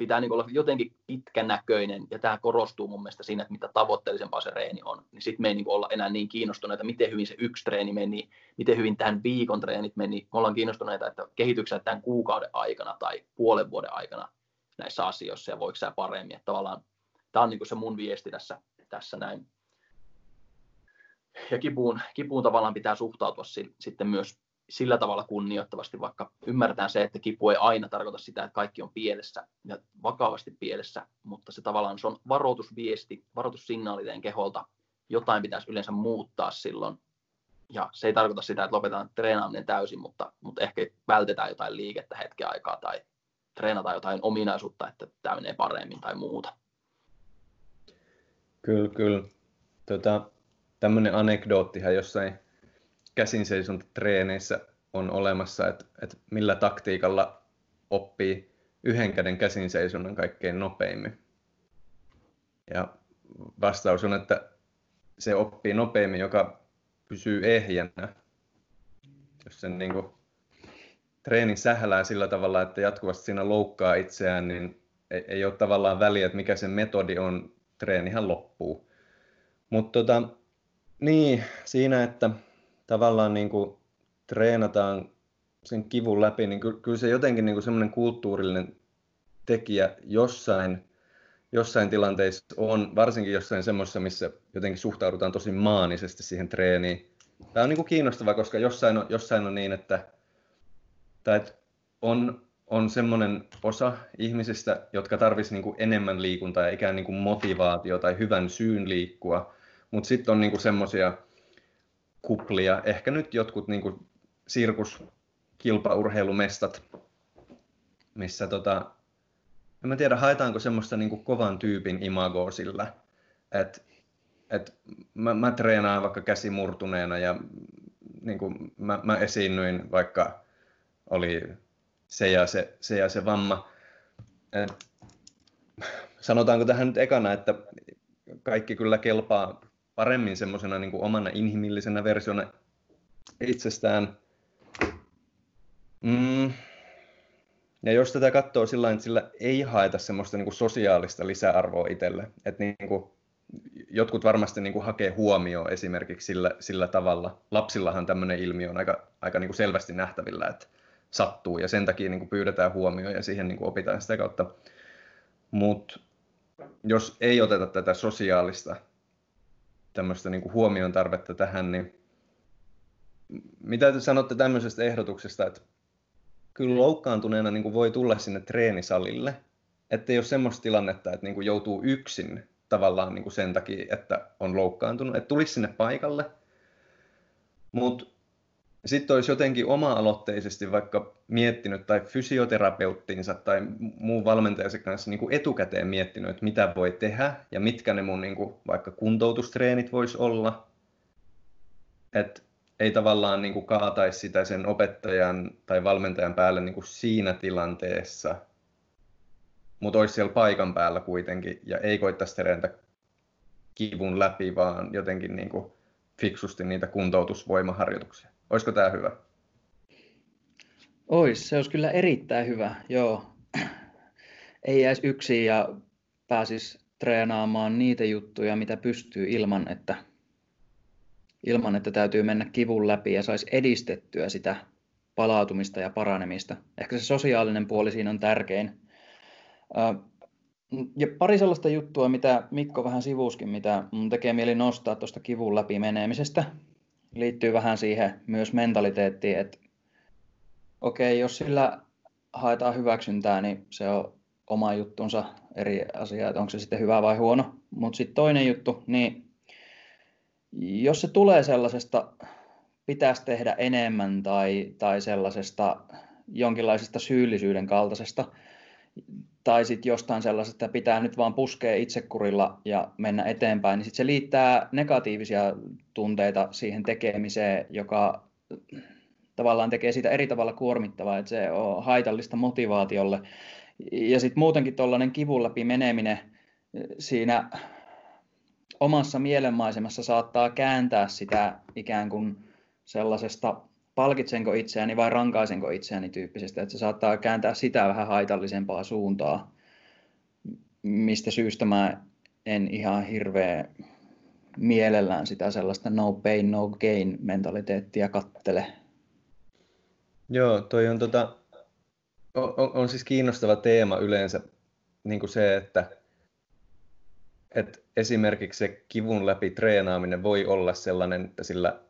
pitää niin olla jotenkin pitkänäköinen, ja tämä korostuu mun mielestä siinä, että mitä tavoitteellisempaa se reeni on, niin sitten me ei niin olla enää niin kiinnostuneita, miten hyvin se yksi treeni meni, miten hyvin tämän viikon treenit meni. Me ollaan kiinnostuneita, että kehityksen tämän kuukauden aikana tai puolen vuoden aikana näissä asioissa, ja voiko sä paremmin. Että tavallaan tämä on niin se mun viesti tässä, tässä näin. Ja kipuun, kipuun tavallaan pitää suhtautua si, sitten myös sillä tavalla kunnioittavasti, vaikka ymmärretään se, että kipu ei aina tarkoita sitä, että kaikki on pielessä ja vakavasti pielessä, mutta se tavallaan se on varoitusviesti, varoitussignaali teidän keholta. Jotain pitäisi yleensä muuttaa silloin, ja se ei tarkoita sitä, että lopetetaan treenaaminen täysin, mutta, mutta ehkä vältetään jotain liikettä hetken aikaa tai treenataan jotain ominaisuutta, että tämä menee paremmin tai muuta. Kyllä, kyllä. Tota, tämmöinen anekdoottihan jossain käsinseisontatreeneissä on olemassa, että, että millä taktiikalla oppii yhden käden käsinseisonnan kaikkein nopeimmin. Ja vastaus on, että se oppii nopeimmin, joka pysyy ehjänä. Jos sen niin kuin, treenin sählää sillä tavalla, että jatkuvasti siinä loukkaa itseään, niin ei, ei ole tavallaan väliä, että mikä se metodi on, treenihän loppuu. Mutta tota, niin, siinä, että tavallaan niin kuin treenataan sen kivun läpi, niin kyllä se jotenkin niin semmoinen kulttuurillinen tekijä jossain, jossain tilanteissa on, varsinkin jossain semmoisessa, missä jotenkin suhtaudutaan tosi maanisesti siihen treeniin. Tämä on niin kuin kiinnostavaa, koska jossain on, jossain on niin, että, tai että on, on semmoinen osa ihmisistä, jotka tarvitsisi niin enemmän liikuntaa ja ikään niin kuin motivaatio tai hyvän syyn liikkua, mutta sitten on niin semmoisia kuplia, ehkä nyt jotkut niin kuin sirkuskilpaurheilumestat, missä tota, en mä tiedä, haetaanko semmoista niin kuin kovan tyypin imagoa sillä, että et mä, mä treenaan vaikka käsimurtuneena ja niin kuin mä, mä esiinnyin, vaikka oli se ja se, se, ja se vamma. Et, sanotaanko tähän nyt ekana, että kaikki kyllä kelpaa paremmin semmoisena niin kuin omana inhimillisenä versiona itsestään. Mm. Ja jos tätä katsoo sillä että sillä ei haeta semmoista niin kuin sosiaalista lisäarvoa itselle, että niin kuin, jotkut varmasti niin kuin hakee huomioon esimerkiksi sillä, sillä tavalla. Lapsillahan tämmöinen ilmiö on aika, aika niin kuin selvästi nähtävillä, että sattuu ja sen takia niin kuin pyydetään huomioon ja siihen niin kuin opitaan sitä kautta. Mutta jos ei oteta tätä sosiaalista tämmöistä niin kuin huomion tarvetta tähän, niin mitä te sanotte tämmöisestä ehdotuksesta, että kyllä loukkaantuneena niin kuin voi tulla sinne treenisalille, että ei ole semmoista tilannetta, että niin kuin joutuu yksin tavallaan niin kuin sen takia, että on loukkaantunut, että tulisi sinne paikalle, mutta sitten olisi jotenkin oma-aloitteisesti vaikka miettinyt tai fysioterapeuttinsa tai muun valmentajansa kanssa niin kuin etukäteen miettinyt, että mitä voi tehdä ja mitkä ne mun niin kuin, vaikka kuntoutustreenit voisi olla. Että ei tavallaan niin kuin kaataisi sitä sen opettajan tai valmentajan päälle niin kuin siinä tilanteessa, mutta olisi siellä paikan päällä kuitenkin ja ei koittaisi treenata kivun läpi, vaan jotenkin niin kuin fiksusti niitä kuntoutusvoimaharjoituksia. Olisiko tämä hyvä? Ois, se olisi kyllä erittäin hyvä, joo. Ei jäisi yksin ja pääsisi treenaamaan niitä juttuja, mitä pystyy ilman, että, ilman, että täytyy mennä kivun läpi ja saisi edistettyä sitä palautumista ja paranemista. Ehkä se sosiaalinen puoli siinä on tärkein. Ja pari sellaista juttua, mitä Mikko vähän sivuskin, mitä mun tekee mieli nostaa tuosta kivun läpi menemisestä liittyy vähän siihen myös mentaliteettiin, että okei, okay, jos sillä haetaan hyväksyntää, niin se on oma juttunsa eri asia, että onko se sitten hyvä vai huono. Mutta sitten toinen juttu, niin jos se tulee sellaisesta pitäisi tehdä enemmän tai, tai sellaisesta jonkinlaisesta syyllisyyden kaltaisesta, tai sitten jostain sellaisesta, että pitää nyt vaan puskea itsekurilla ja mennä eteenpäin, niin sitten se liittää negatiivisia tunteita siihen tekemiseen, joka tavallaan tekee siitä eri tavalla kuormittavaa, että se on haitallista motivaatiolle. Ja sitten muutenkin tuollainen kivun läpi meneminen siinä omassa mielenmaisemassa saattaa kääntää sitä ikään kuin sellaisesta palkitsenko itseäni vai rankaisenko itseäni tyyppisestä, että se saattaa kääntää sitä vähän haitallisempaa suuntaa, mistä syystä mä en ihan hirveä mielellään sitä sellaista no pain, no gain mentaliteettia kattele. Joo, toi on, tota, on, on siis kiinnostava teema yleensä niin kuin se, että, että esimerkiksi se kivun läpi treenaaminen voi olla sellainen, että sillä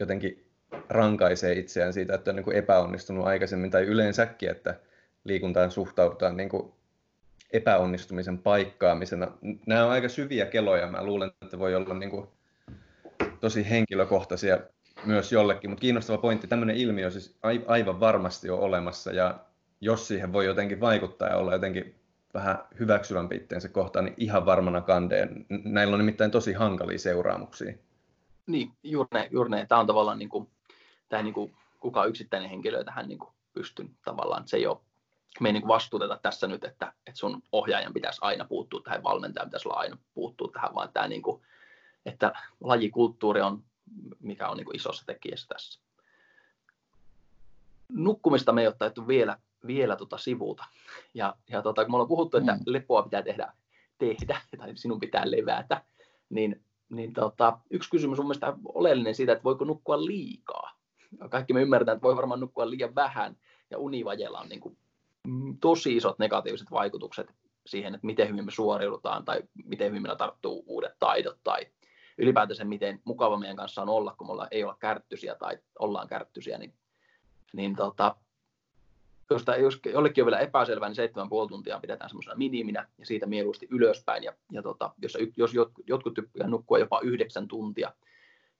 jotenkin rankaisee itseään siitä, että on niin kuin epäonnistunut aikaisemmin tai yleensäkin, että liikuntaan suhtaudutaan niin kuin epäonnistumisen paikkaamisena. Nämä on aika syviä keloja. Mä luulen, että voi olla niin kuin tosi henkilökohtaisia myös jollekin. Mutta kiinnostava pointti, tämmöinen ilmiö siis aivan varmasti on olemassa ja jos siihen voi jotenkin vaikuttaa ja olla jotenkin vähän hyväksyvämpi itteensä kohtaan, niin ihan varmana kandeen. Näillä on nimittäin tosi hankalia seuraamuksia. Niin, juuri ne, juuri ne. Tämä on tavallaan niin kuin, tämä niin kuin, kuka yksittäinen henkilö tähän niin kuin pystyn tavallaan. Se ei ole, me ei niin kuin vastuuteta tässä nyt, että, että sun ohjaajan pitäisi aina puuttua tähän, valmentajan pitäisi olla aina puuttua tähän, vaan tämä niin kuin, että lajikulttuuri on, mikä on niin kuin isossa tekijässä tässä. Nukkumista me ei ole vielä, vielä tota sivuuta. Ja, ja tota, kun me ollaan puhuttu, että mm. lepoa pitää tehdä, tehdä tai sinun pitää levätä, niin, niin tota, yksi kysymys on mielestäni oleellinen siitä, että voiko nukkua liikaa. Kaikki me ymmärretään, että voi varmaan nukkua liian vähän, ja univajella on niin kuin, tosi isot negatiiviset vaikutukset siihen, että miten hyvin me suoriudutaan tai miten hyvin meillä tarttuu uudet taidot tai ylipäätänsä miten mukava meidän kanssa on olla, kun me ollaan, ei olla kärttysiä tai ollaan kärttysiä, niin, niin tota, jos, tämä, jos jollekin on vielä epäselvää, niin 7,5 tuntia pidetään semmoisena miniminä ja siitä mieluusti ylöspäin. Ja, ja tota, jos, jos jotkut tykkää nukkua jopa yhdeksän tuntia,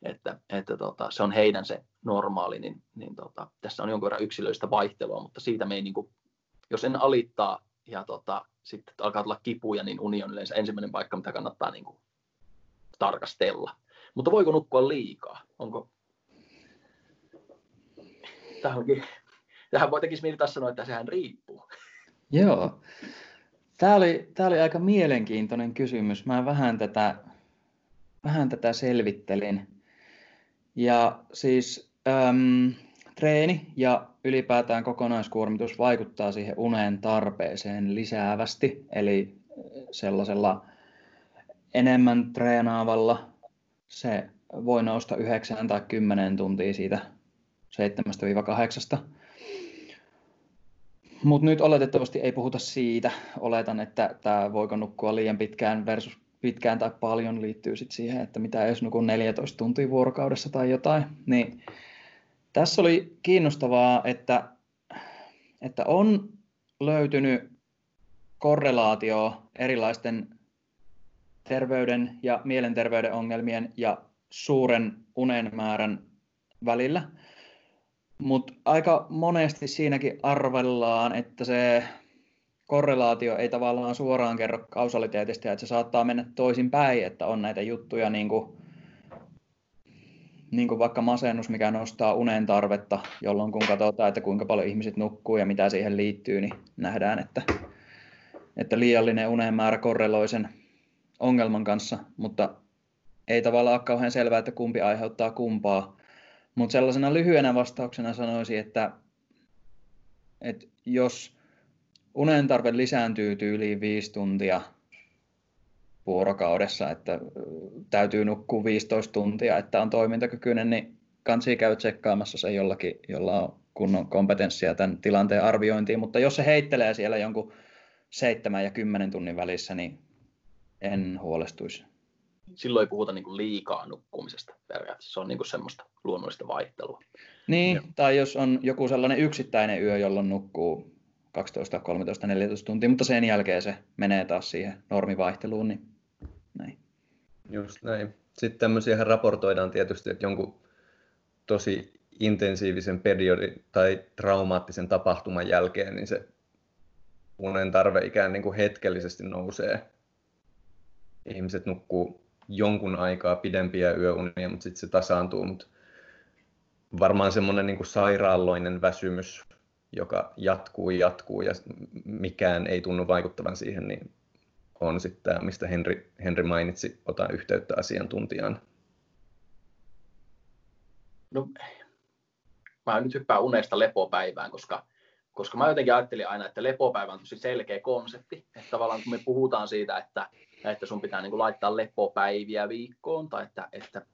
että, että tota, se on heidän se normaali, niin, niin tota, tässä on jonkun verran yksilöistä vaihtelua, mutta siitä me ei, niin kuin, jos en alittaa ja tota, sitten alkaa tulla kipuja, niin uni on yleensä ensimmäinen paikka, mitä kannattaa niin kuin, tarkastella. Mutta voiko nukkua liikaa? Onko... Tämä onkin tähän voi tekisi mieli sanoa, että sehän riippuu. Joo. Tämä oli, tämä oli aika mielenkiintoinen kysymys. Mä vähän tätä, vähän tätä selvittelin. Ja siis äm, treeni ja ylipäätään kokonaiskuormitus vaikuttaa siihen unen tarpeeseen lisäävästi. Eli sellaisella enemmän treenaavalla se voi nousta 9 tai 10 tuntia siitä 7-8 mutta nyt oletettavasti ei puhuta siitä. Oletan, että tämä voiko nukkua liian pitkään versus pitkään tai paljon liittyy sit siihen, että mitä jos nukun 14 tuntia vuorokaudessa tai jotain. Niin tässä oli kiinnostavaa, että, että on löytynyt korrelaatio erilaisten terveyden ja mielenterveyden ongelmien ja suuren unen määrän välillä. Mutta aika monesti siinäkin arvellaan, että se korrelaatio ei tavallaan suoraan kerro kausaliteetista, että se saattaa mennä toisin päin, että on näitä juttuja niin kuin, niin kuin vaikka masennus, mikä nostaa unen tarvetta, jolloin kun katsotaan, että kuinka paljon ihmiset nukkuu ja mitä siihen liittyy, niin nähdään, että, että liiallinen unen määrä korreloi sen ongelman kanssa, mutta ei tavallaan ole kauhean selvää, että kumpi aiheuttaa kumpaa. Mutta sellaisena lyhyenä vastauksena sanoisin, että, että jos unen tarve lisääntyy tyyliin viisi tuntia vuorokaudessa, että täytyy nukkua 15 tuntia, että on toimintakykyinen, niin kansi käy tsekkaamassa se jollakin, jolla on kunnon kompetenssia tämän tilanteen arviointiin, mutta jos se heittelee siellä jonkun 7 ja 10 tunnin välissä, niin en huolestuisi silloin ei puhuta niin kuin liikaa nukkumisesta periaatteessa. Se on niin kuin semmoista luonnollista vaihtelua. Niin, ja. tai jos on joku sellainen yksittäinen yö, jolloin nukkuu 12, 13, 14 tuntia, mutta sen jälkeen se menee taas siihen normivaihteluun, niin näin. Just näin. Sitten tämmöisiä raportoidaan tietysti, että jonkun tosi intensiivisen periodin tai traumaattisen tapahtuman jälkeen, niin se unen tarve ikään niin kuin hetkellisesti nousee. Ihmiset nukkuu jonkun aikaa pidempiä yöunia, mutta sitten se tasaantuu. Mutta varmaan semmoinen niin sairaalloinen väsymys, joka jatkuu jatkuu ja mikään ei tunnu vaikuttavan siihen, niin on sitten tämä, mistä Henri, Henri mainitsi, ota yhteyttä asiantuntijaan. No, mä nyt hyppään unesta lepopäivään, koska, koska mä jotenkin ajattelin aina, että lepopäivä on tosi selkeä konsepti. Että tavallaan kun me puhutaan siitä, että että sun pitää niin kuin laittaa lepopäiviä viikkoon, tai että, että,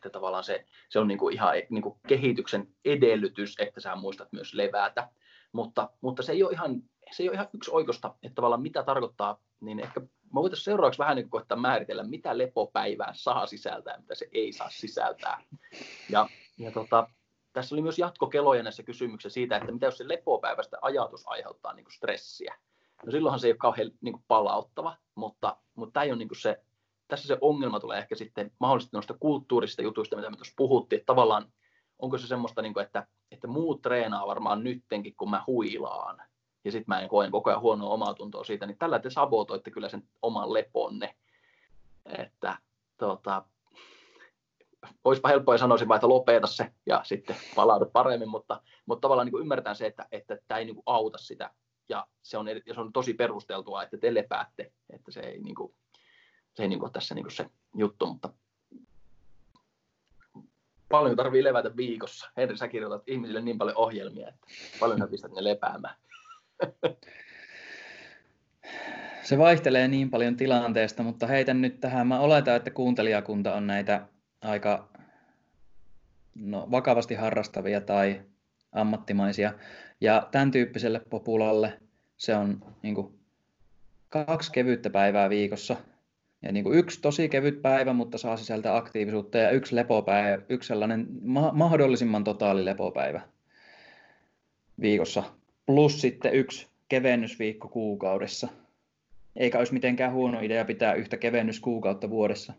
että tavallaan se, se on niin kuin ihan niin kuin kehityksen edellytys, että sä muistat myös levätä. Mutta, mutta se ei ole ihan, se ei ole ihan yksi oikosta, että tavallaan mitä tarkoittaa, niin ehkä mä voitaisiin seuraavaksi vähän niin koittaa määritellä, mitä lepopäivää saa sisältää mitä se ei saa sisältää. Ja, ja tota, tässä oli myös jatkokeloja näissä kysymyksissä siitä, että mitä jos se lepopäivästä ajatus aiheuttaa niin kuin stressiä. No silloinhan se ei ole kauhean niin kuin palauttava, mutta, mutta tämä ei ole niin kuin se, tässä se ongelma tulee ehkä sitten mahdollisesti noista kulttuurista jutuista, mitä me tuossa puhuttiin, että tavallaan onko se semmoista, niin kuin, että, että muut treenaa varmaan nyttenkin, kun mä huilaan, ja sitten mä en koen koko ajan huonoa omaa tuntoa siitä, niin tällä te sabotoitte kyllä sen oman leponne. Että tota, olisipa helppoa sanoisin vaan, että lopeta se ja sitten palaudu paremmin, mutta, mutta tavallaan niin kuin ymmärretään se, että, että tämä ei niin auta sitä ja se on, ja se on tosi perusteltua, että te lepäätte, että se ei, niin kuin, se ei niin kuin tässä niin kuin se juttu, mutta paljon tarvii levätä viikossa. Henri, sä kirjoitat ihmisille niin paljon ohjelmia, että paljon sä pistät ne lepäämään. Se vaihtelee niin paljon tilanteesta, mutta heitän nyt tähän. Mä oletan, että kuuntelijakunta on näitä aika no, vakavasti harrastavia tai ammattimaisia. Ja tämän tyyppiselle populalle se on niin kuin, kaksi kevyttä päivää viikossa. Ja niin kuin yksi tosi kevyt päivä, mutta saa sisältää aktiivisuutta ja yksi lepopäivä, yksi sellainen ma- mahdollisimman totaali lepopäivä viikossa. Plus sitten yksi kevennysviikko kuukaudessa. Eikä olisi mitenkään huono idea pitää yhtä kevennyskuukautta vuodessa.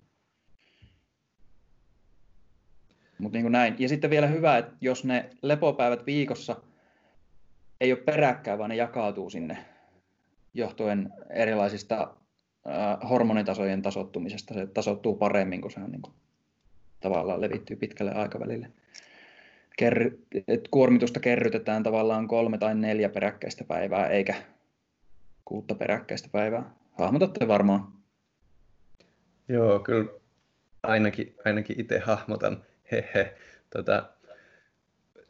Mutta niin näin. Ja sitten vielä hyvä, että jos ne lepopäivät viikossa ei ole peräkkäin, vaan ne jakautuu sinne johtuen erilaisista äh, hormonitasojen tasottumisesta. Se tasottuu paremmin, kun se on niin kuin, tavallaan levittyy pitkälle aikavälille. Kerry, et kuormitusta kerrytetään tavallaan kolme tai neljä peräkkäistä päivää, eikä kuutta peräkkäistä päivää. Hahmotatte varmaan. Joo, kyllä ainakin, ainakin itse hahmotan hehe. Tota,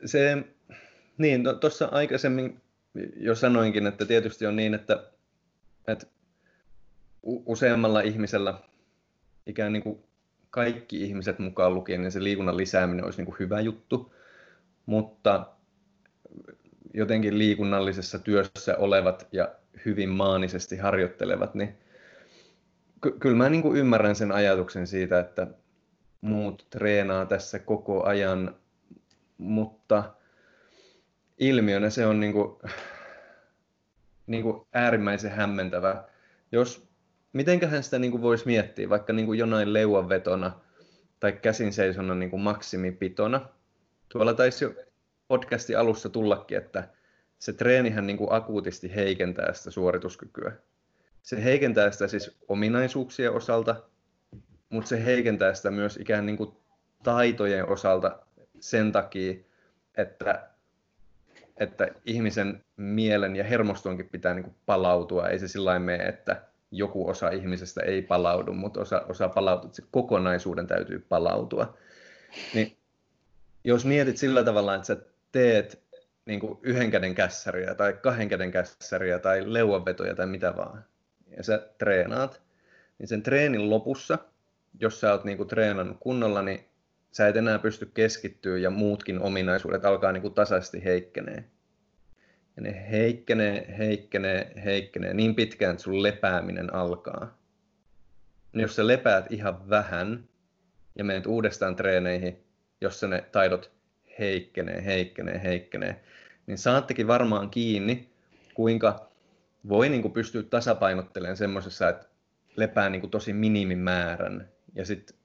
se, niin, tuossa no, aikaisemmin jo sanoinkin, että tietysti on niin, että, että useammalla ihmisellä ikään niin kuin kaikki ihmiset mukaan lukien, niin se liikunnan lisääminen olisi niin kuin hyvä juttu, mutta jotenkin liikunnallisessa työssä olevat ja hyvin maanisesti harjoittelevat, niin ky- kyllä mä niin kuin ymmärrän sen ajatuksen siitä, että muut treenaa tässä koko ajan, mutta ilmiönä se on niin kuin, niin kuin äärimmäisen hämmentävä. Jos, mitenköhän sitä niin kuin voisi miettiä, vaikka niin kuin jonain leuanvetona tai käsin seisona niin kuin maksimipitona. Tuolla taisi jo podcastin alussa tullakin, että se treenihän niin kuin akuutisti heikentää sitä suorituskykyä. Se heikentää sitä siis ominaisuuksien osalta, mutta se heikentää sitä myös ikään niin kuin taitojen osalta sen takia, että, että ihmisen mielen ja hermostonkin pitää niin kuin palautua. Ei se sillä mene, että joku osa ihmisestä ei palaudu, mutta osa, osa palautuu, se kokonaisuuden täytyy palautua. Niin jos mietit sillä tavalla, että sä teet niin kuin yhden käden kässäriä tai kahden käden kässäriä tai leuanvetoja tai mitä vaan, ja sä treenaat, niin sen treenin lopussa – jos sä oot niinku treenannut kunnolla, niin sä et enää pysty keskittyä ja muutkin ominaisuudet alkaa niinku tasaisesti heikkenee. Ne heikkenee, heikkenee, heikkenee niin pitkään, että sun lepääminen alkaa. Niin jos sä lepäät ihan vähän ja menet uudestaan treeneihin, jossa ne taidot heikkenee, heikkenee, heikkenee, niin saattekin varmaan kiinni, kuinka voi niin kuin pystyä tasapainottelemaan semmoisessa, että lepää niin kuin tosi minimimäärän ja sitten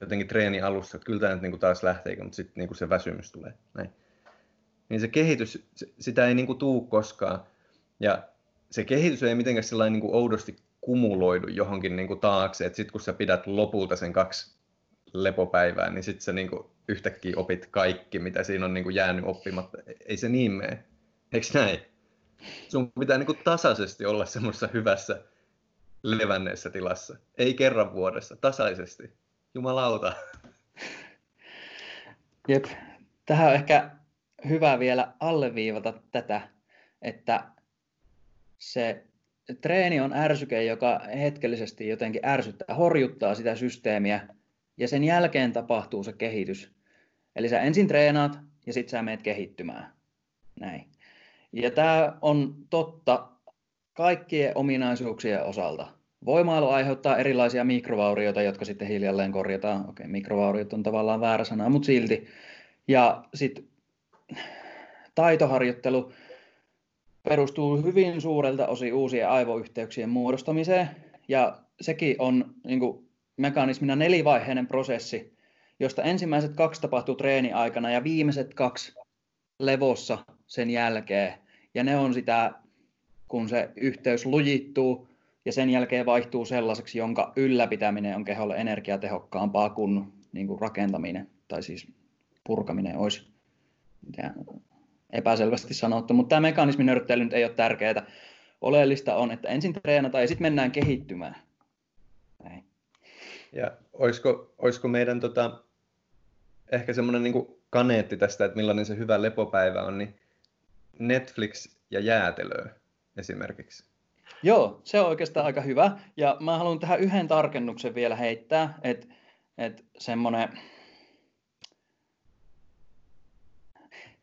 jotenkin treeni alussa, että kyllä tämä nyt niin kuin taas lähtee, mutta sitten niin kuin se väsymys tulee. Näin. Niin se kehitys, sitä ei niin kuin tuu koskaan. Ja se kehitys ei mitenkään sellainen niin kuin oudosti kumuloidu johonkin niin kuin taakse, että sitten kun sä pidät lopulta sen kaksi lepopäivää, niin sitten sä niin kuin yhtäkkiä opit kaikki, mitä siinä on niin kuin jäänyt oppimatta. Ei se niin mene. Eikö näin? Sun pitää niin kuin tasaisesti olla semmoisessa hyvässä levänneessä tilassa. Ei kerran vuodessa, tasaisesti. Jumalauta. Jep. Tähän on ehkä hyvä vielä alleviivata tätä, että se treeni on ärsyke, joka hetkellisesti jotenkin ärsyttää, horjuttaa sitä systeemiä ja sen jälkeen tapahtuu se kehitys. Eli sä ensin treenaat ja sitten sä menet kehittymään. Näin. Ja tämä on totta kaikkien ominaisuuksien osalta. Voimailu aiheuttaa erilaisia mikrovaurioita, jotka sitten hiljalleen korjataan. Okei, mikrovauriot on tavallaan väärä sana, mutta silti. Ja sitten taitoharjoittelu perustuu hyvin suurelta osin uusien aivoyhteyksien muodostamiseen. Ja sekin on niin kuin mekanismina nelivaiheinen prosessi, josta ensimmäiset kaksi tapahtuu treeni aikana ja viimeiset kaksi levossa sen jälkeen. Ja ne on sitä, kun se yhteys lujittuu ja sen jälkeen vaihtuu sellaiseksi, jonka ylläpitäminen on keholle energiatehokkaampaa kuin, niin kuin rakentaminen tai siis purkaminen olisi epäselvästi sanottu. Mutta tämä mekanismin nörttely nyt ei ole tärkeää. Oleellista on, että ensin treenataan ja sitten mennään kehittymään. Näin. Ja olisiko, olisiko meidän tota, ehkä semmoinen niin kaneetti tästä, että millainen se hyvä lepopäivä on, niin Netflix ja jäätelö esimerkiksi. Joo, se on oikeastaan aika hyvä. Ja mä haluan tähän yhden tarkennuksen vielä heittää, että, että semmoinen,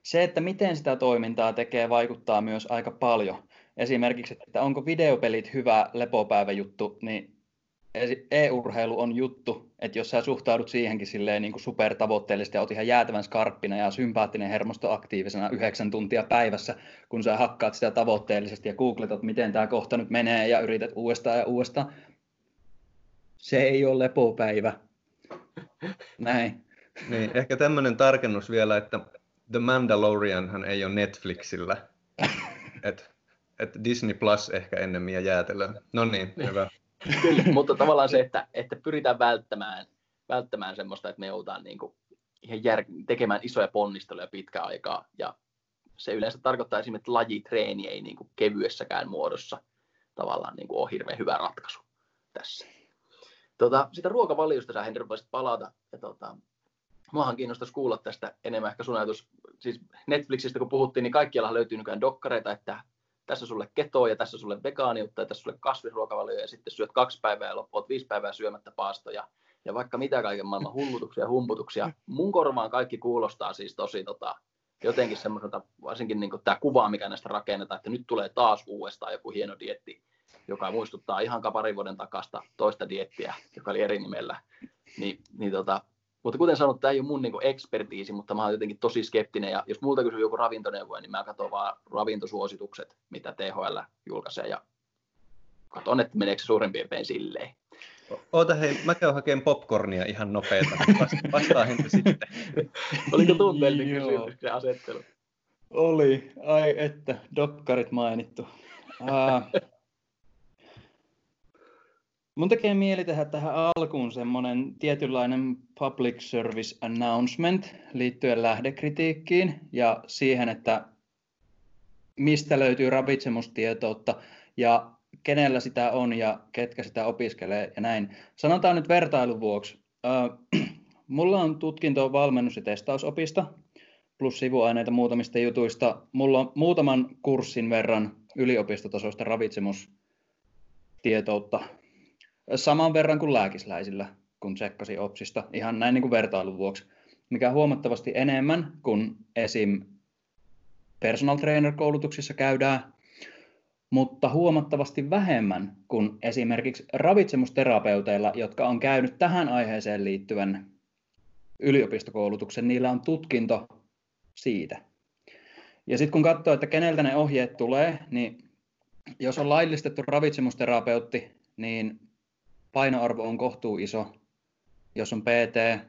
se, että miten sitä toimintaa tekee, vaikuttaa myös aika paljon. Esimerkiksi, että onko videopelit hyvä lepopäiväjuttu, niin e-urheilu on juttu, että jos sä suhtaudut siihenkin silleen niin kuin supertavoitteellisesti ja oot ihan jäätävän skarppina ja sympaattinen hermosto aktiivisena yhdeksän tuntia päivässä, kun sä hakkaat sitä tavoitteellisesti ja googletat, miten tämä kohta nyt menee ja yrität uudestaan ja uudestaan, se ei ole lepopäivä. Näin. Niin, ehkä tämmöinen tarkennus vielä, että The Mandalorianhan ei ole Netflixillä. että et Disney Plus ehkä ennemmin ja jäätelö. No niin, niin. hyvä. Kyllä, mutta tavallaan se, että, että pyritään välttämään, välttämään semmoista, että me joudutaan niin kuin ihan jär, tekemään isoja ponnisteluja pitkään aikaa. Ja se yleensä tarkoittaa esimerkiksi, että lajitreeni ei niin kuin kevyessäkään muodossa tavallaan niin kuin ole hirveän hyvä ratkaisu tässä. Tota, sitä ruokavaliosta sä Henri palata. Ja tota, muahan kiinnostaisi kuulla tästä enemmän ehkä sun ajatus. Siis Netflixistä kun puhuttiin, niin kaikkialla löytyy nykyään dokkareita, että tässä sulle ketoa ja tässä sulle vegaaniutta ja tässä sulle kasvisruokavalio ja sitten syöt kaksi päivää ja loppuut viisi päivää syömättä paastoja ja vaikka mitä kaiken maailman hullutuksia ja humputuksia. Mun korvaan kaikki kuulostaa siis tosi tota, jotenkin semmoiselta, varsinkin niin tämä kuva, mikä näistä rakennetaan, että nyt tulee taas uudestaan joku hieno dietti, joka muistuttaa ihan parin vuoden takasta toista diettiä, joka oli eri nimellä. Niin, niin tota, mutta kuten sanottu, tämä ei ole mun niin ekspertiisi, mutta mä oon jotenkin tosi skeptinen. Ja jos multa kysyy joku ravintoneuvo, niin mä katson vaan ravintosuositukset, mitä THL julkaisee. Ja katson, että meneekö se suurin piirtein silleen. Oota hei, mä käyn hakemaan popcornia ihan nopeeta. Vastaa hentä sitten. Oliko tunteellinen kysymys se asettelu? Oli. Ai että, dokkarit mainittu. Uh, Mun tekee mieli tehdä tähän alkuun semmoinen tietynlainen public service announcement liittyen lähdekritiikkiin ja siihen, että mistä löytyy ravitsemustietoutta ja kenellä sitä on ja ketkä sitä opiskelee ja näin. Sanotaan nyt vertailun vuoksi. mulla on tutkinto valmennus- ja testausopista plus sivuaineita muutamista jutuista. Mulla on muutaman kurssin verran yliopistotasoista ravitsemustietoutta saman verran kuin lääkisläisillä, kun tsekkasi OPSista, ihan näin niin kuin vertailun vuoksi, mikä huomattavasti enemmän kuin esim. personal trainer-koulutuksissa käydään, mutta huomattavasti vähemmän kuin esimerkiksi ravitsemusterapeuteilla, jotka on käynyt tähän aiheeseen liittyvän yliopistokoulutuksen, niillä on tutkinto siitä. Ja sitten kun katsoo, että keneltä ne ohjeet tulee, niin jos on laillistettu ravitsemusterapeutti, niin painoarvo on kohtuu iso. Jos on PT,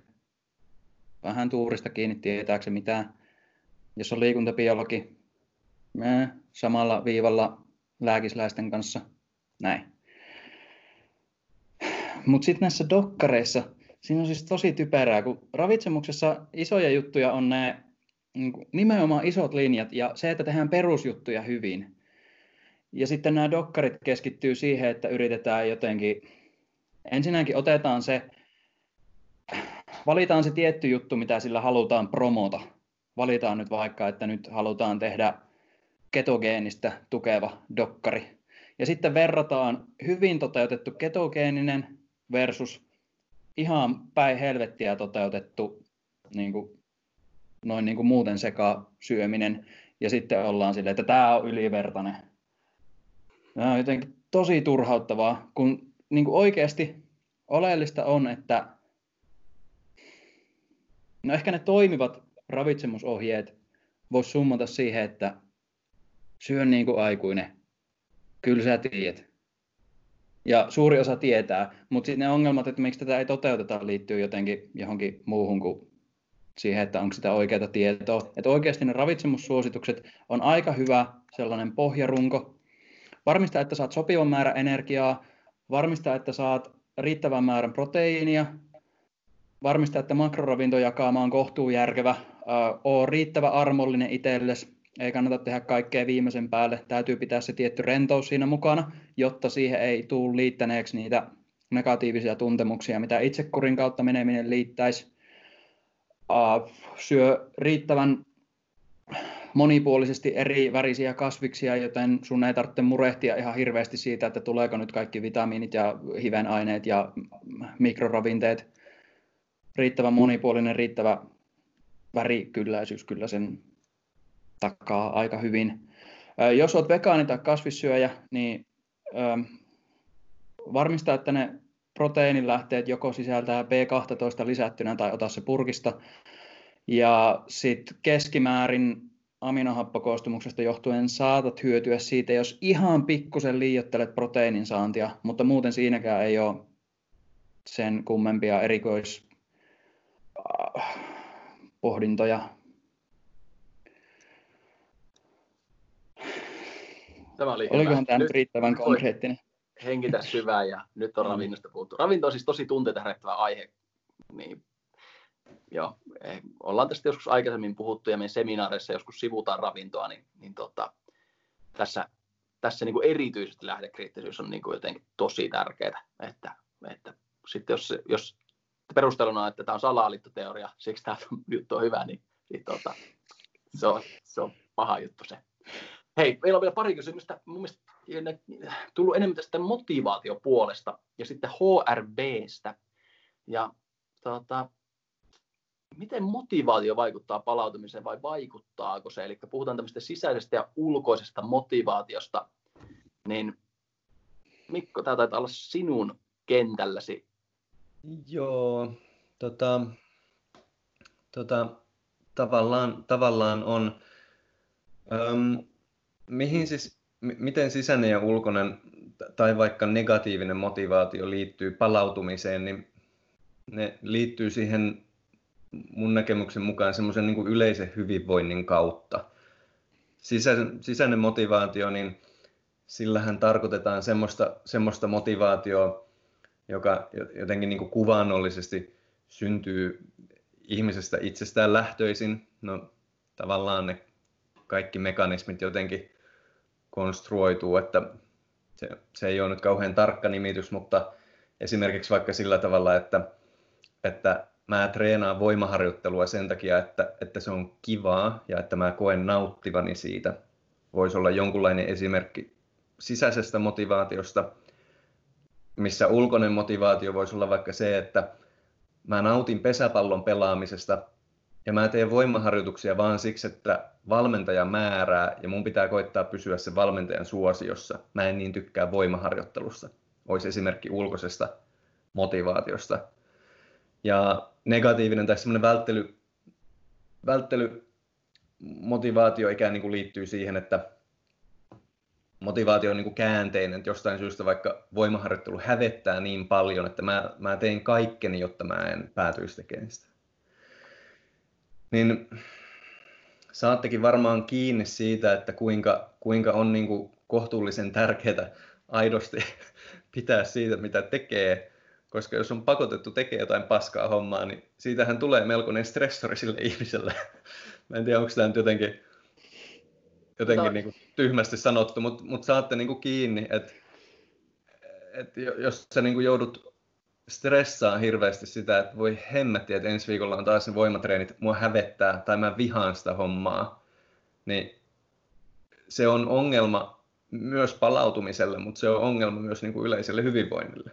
vähän tuurista kiinni, tietääkö se mitään. Jos on liikuntabiologi, samalla viivalla lääkisläisten kanssa, näin. Mutta sitten näissä dokkareissa, siinä on siis tosi typerää, kun ravitsemuksessa isoja juttuja on ne niin nimenomaan isot linjat ja se, että tehdään perusjuttuja hyvin. Ja sitten nämä dokkarit keskittyy siihen, että yritetään jotenkin ensinnäkin otetaan se, valitaan se tietty juttu, mitä sillä halutaan promota. Valitaan nyt vaikka, että nyt halutaan tehdä ketogeenistä tukeva dokkari. Ja sitten verrataan hyvin toteutettu ketogeeninen versus ihan päin helvettiä toteutettu niin kuin, noin niin kuin muuten seka syöminen. Ja sitten ollaan silleen, että tämä on ylivertainen. Tämä on jotenkin tosi turhauttavaa, kun niin kuin oikeasti oleellista on, että no ehkä ne toimivat ravitsemusohjeet voisi summata siihen, että syö niin kuin aikuinen. Kyllä sä tiedät. Ja suuri osa tietää, mutta sitten ne ongelmat, että miksi tätä ei toteuteta, liittyy jotenkin johonkin muuhun kuin siihen, että onko sitä oikeaa tietoa. Että oikeasti ne ravitsemussuositukset on aika hyvä sellainen pohjarunko. Varmista, että saat sopivan määrän energiaa, varmista, että saat riittävän määrän proteiinia, varmista, että makroravintojakaama on kohtuu järkevä, oo riittävä armollinen itsellesi, ei kannata tehdä kaikkea viimeisen päälle, täytyy pitää se tietty rentous siinä mukana, jotta siihen ei tule liittäneeksi niitä negatiivisia tuntemuksia, mitä itsekurin kautta meneminen liittäisi. Syö riittävän monipuolisesti eri värisiä kasviksia, joten sun ei tarvitse murehtia ihan hirveästi siitä, että tuleeko nyt kaikki vitamiinit ja hivenaineet ja mikroravinteet. Riittävän monipuolinen, riittävä värikylläisyys kyllä sen takaa aika hyvin. Jos olet vegaani tai kasvissyöjä, niin varmista, että ne proteiinilähteet joko sisältää B12 lisättynä tai ota se purkista. Ja sitten keskimäärin aminohappokoostumuksesta johtuen saatat hyötyä siitä, jos ihan pikkusen liiottelet proteiinin saantia, mutta muuten siinäkään ei ole sen kummempia erikoispohdintoja. Tämä oli Olikohan hyvä. tämä nyt riittävän konkreettinen? Hengitä syvään ja nyt on ravinnosta puhuttu. Ravinto on siis tosi tunteita herättävä aihe. Niin, joo, eh, ollaan tästä joskus aikaisemmin puhuttu ja meidän seminaareissa joskus sivutaan ravintoa, niin, niin tota, tässä, tässä niin kuin erityisesti lähdekriittisyys on niin kuin jotenkin tosi tärkeää, että, että sitten jos, jos perusteluna on, että tämä on salaliittoteoria, siksi tämä juttu on hyvä, niin, niin tota, se, on, se on paha juttu se. Hei, meillä on vielä pari kysymystä. Mun mielestä tullut enemmän tästä motivaatiopuolesta ja sitten HRBstä. Ja tota, miten motivaatio vaikuttaa palautumiseen vai vaikuttaako se? Eli puhutaan tämmöistä sisäisestä ja ulkoisesta motivaatiosta. Niin Mikko, tämä taitaa olla sinun kentälläsi. Joo, tota, tota, tavallaan, tavallaan on. Öm, mihin siis, miten sisäinen ja ulkoinen tai vaikka negatiivinen motivaatio liittyy palautumiseen, niin ne liittyy siihen mun näkemyksen mukaan semmoisen niin yleisen hyvinvoinnin kautta. Sisäinen, sisäinen motivaatio, niin sillähän tarkoitetaan semmoista, semmoista motivaatioa, joka jotenkin niin kuin kuvaannollisesti syntyy ihmisestä itsestään lähtöisin. No tavallaan ne kaikki mekanismit jotenkin konstruoituu, että se, se ei ole nyt kauhean tarkka nimitys, mutta esimerkiksi vaikka sillä tavalla, että, että mä treenaan voimaharjoittelua sen takia, että, että se on kivaa ja että mä koen nauttivani siitä. Voisi olla jonkunlainen esimerkki sisäisestä motivaatiosta, missä ulkoinen motivaatio voisi olla vaikka se, että mä nautin pesäpallon pelaamisesta ja mä teen voimaharjoituksia vaan siksi, että valmentaja määrää ja mun pitää koittaa pysyä sen valmentajan suosiossa. Mä en niin tykkää voimaharjoittelusta. Olisi esimerkki ulkoisesta motivaatiosta. Ja negatiivinen tai semmoinen välttely, välttely motivaatio ikään niin kuin liittyy siihen, että motivaatio on niin kuin käänteinen, että jostain syystä vaikka voimaharjoittelu hävettää niin paljon, että mä, mä teen kaikkeni, jotta mä en päätyisi tekemään sitä. Niin saattekin varmaan kiinni siitä, että kuinka, kuinka on niin kuin kohtuullisen tärkeää aidosti pitää siitä, mitä tekee, koska jos on pakotettu tekemään jotain paskaa hommaa, niin siitähän tulee melkoinen stressori sille ihmiselle. Mä en tiedä, onko tämä nyt jotenkin, jotenkin no. niin kuin tyhmästi sanottu, mutta, mutta saatte niin kuin kiinni, että, että jos sä niin kuin joudut stressaa hirveästi sitä, että voi hemmetti, että ensi viikolla on taas ne voimatreenit, mua hävettää tai mä vihaan sitä hommaa, niin se on ongelma myös palautumiselle, mutta se on ongelma myös niin kuin yleiselle hyvinvoinnille.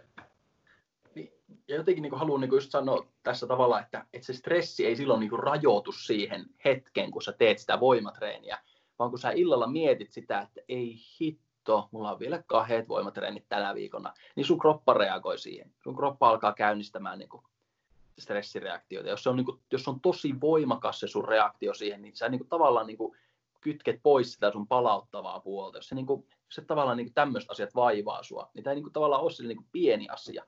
Ja jotenkin niin kuin haluan niin kuin just sanoa tässä tavalla, että, että se stressi ei silloin niin kuin rajoitu siihen hetkeen, kun sä teet sitä voimatreeniä, vaan kun sä illalla mietit sitä, että ei hit, hitto, mulla on vielä kahdet voimatreenit tänä viikona, niin sun kroppa reagoi siihen. Sun kroppa alkaa käynnistämään niin kuin stressireaktioita. Jos se on, niin kuin, jos on tosi voimakas se sun reaktio siihen, niin sä niin kuin, tavallaan niin kuin, kytket pois sitä sun palauttavaa puolta, jos se, niin kuin, se tavallaan niin tämmöiset asiat vaivaa sua, niin tämä ei niin kuin, tavallaan ole niin kuin pieni asia.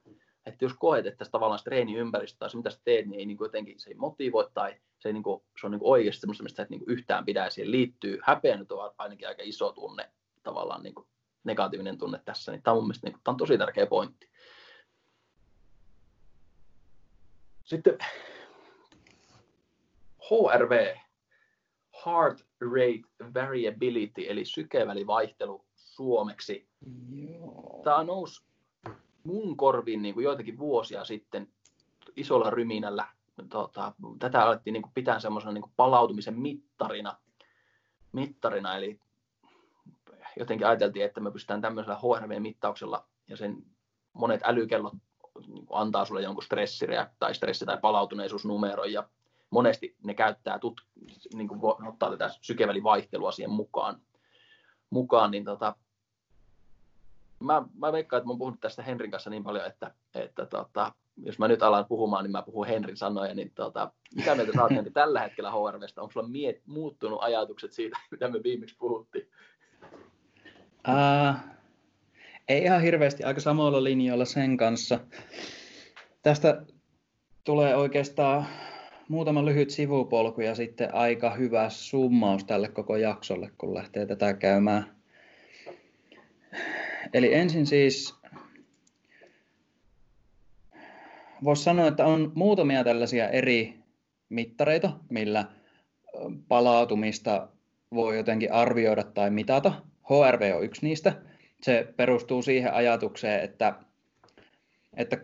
Että jos koet, että tässä tavallaan se treeniympäristö tai se, mitä sä teet, niin ei niin kuin jotenkin, se ei motivoi tai se, ei, niin kuin, se on niin kuin oikeasti semmoista, mistä sä et niin kuin yhtään pidä. Siihen liittyy, häpeä nyt on ainakin aika iso tunne, tavallaan niin kuin negatiivinen tunne tässä, niin tämä on mun mielestä niin kuin, tämä on tosi tärkeä pointti. Sitten HRV, Heart Rate Variability, eli sykevälivaihtelu suomeksi. Joo. Tämä nousi mun korviin niin kuin joitakin vuosia sitten isolla ryminällä. Tota, tätä alettiin niin kuin pitää semmoisena niin kuin palautumisen mittarina, mittarina, eli jotenkin ajateltiin, että me pystytään tämmöisellä HRV-mittauksella ja sen monet älykellot niin kuin antaa sulle jonkun stressireaktio tai stressi- tai palautuneisuusnumeron ja monesti ne käyttää, tut, niin kuin ottaa tätä sykevälivaihtelua siihen mukaan, mukaan niin tota, mä, mä veikkaan, että mä oon puhunut tästä Henrin kanssa niin paljon, että, että tota, jos mä nyt alan puhumaan, niin mä puhun Henrin sanoja, niin tota, mitä mieltä sä oot tällä hetkellä HRVstä? Onko sulla miet, muuttunut ajatukset siitä, mitä me viimeksi puhuttiin? Uh, ei ihan hirveästi, aika samoilla linjoilla sen kanssa. Tästä tulee oikeastaan muutama lyhyt sivupolku ja sitten aika hyvä summaus tälle koko jaksolle, kun lähtee tätä käymään. Eli ensin siis voisi sanoa, että on muutamia tällaisia eri mittareita, millä palautumista voi jotenkin arvioida tai mitata. HRV on yksi niistä. Se perustuu siihen ajatukseen, että, että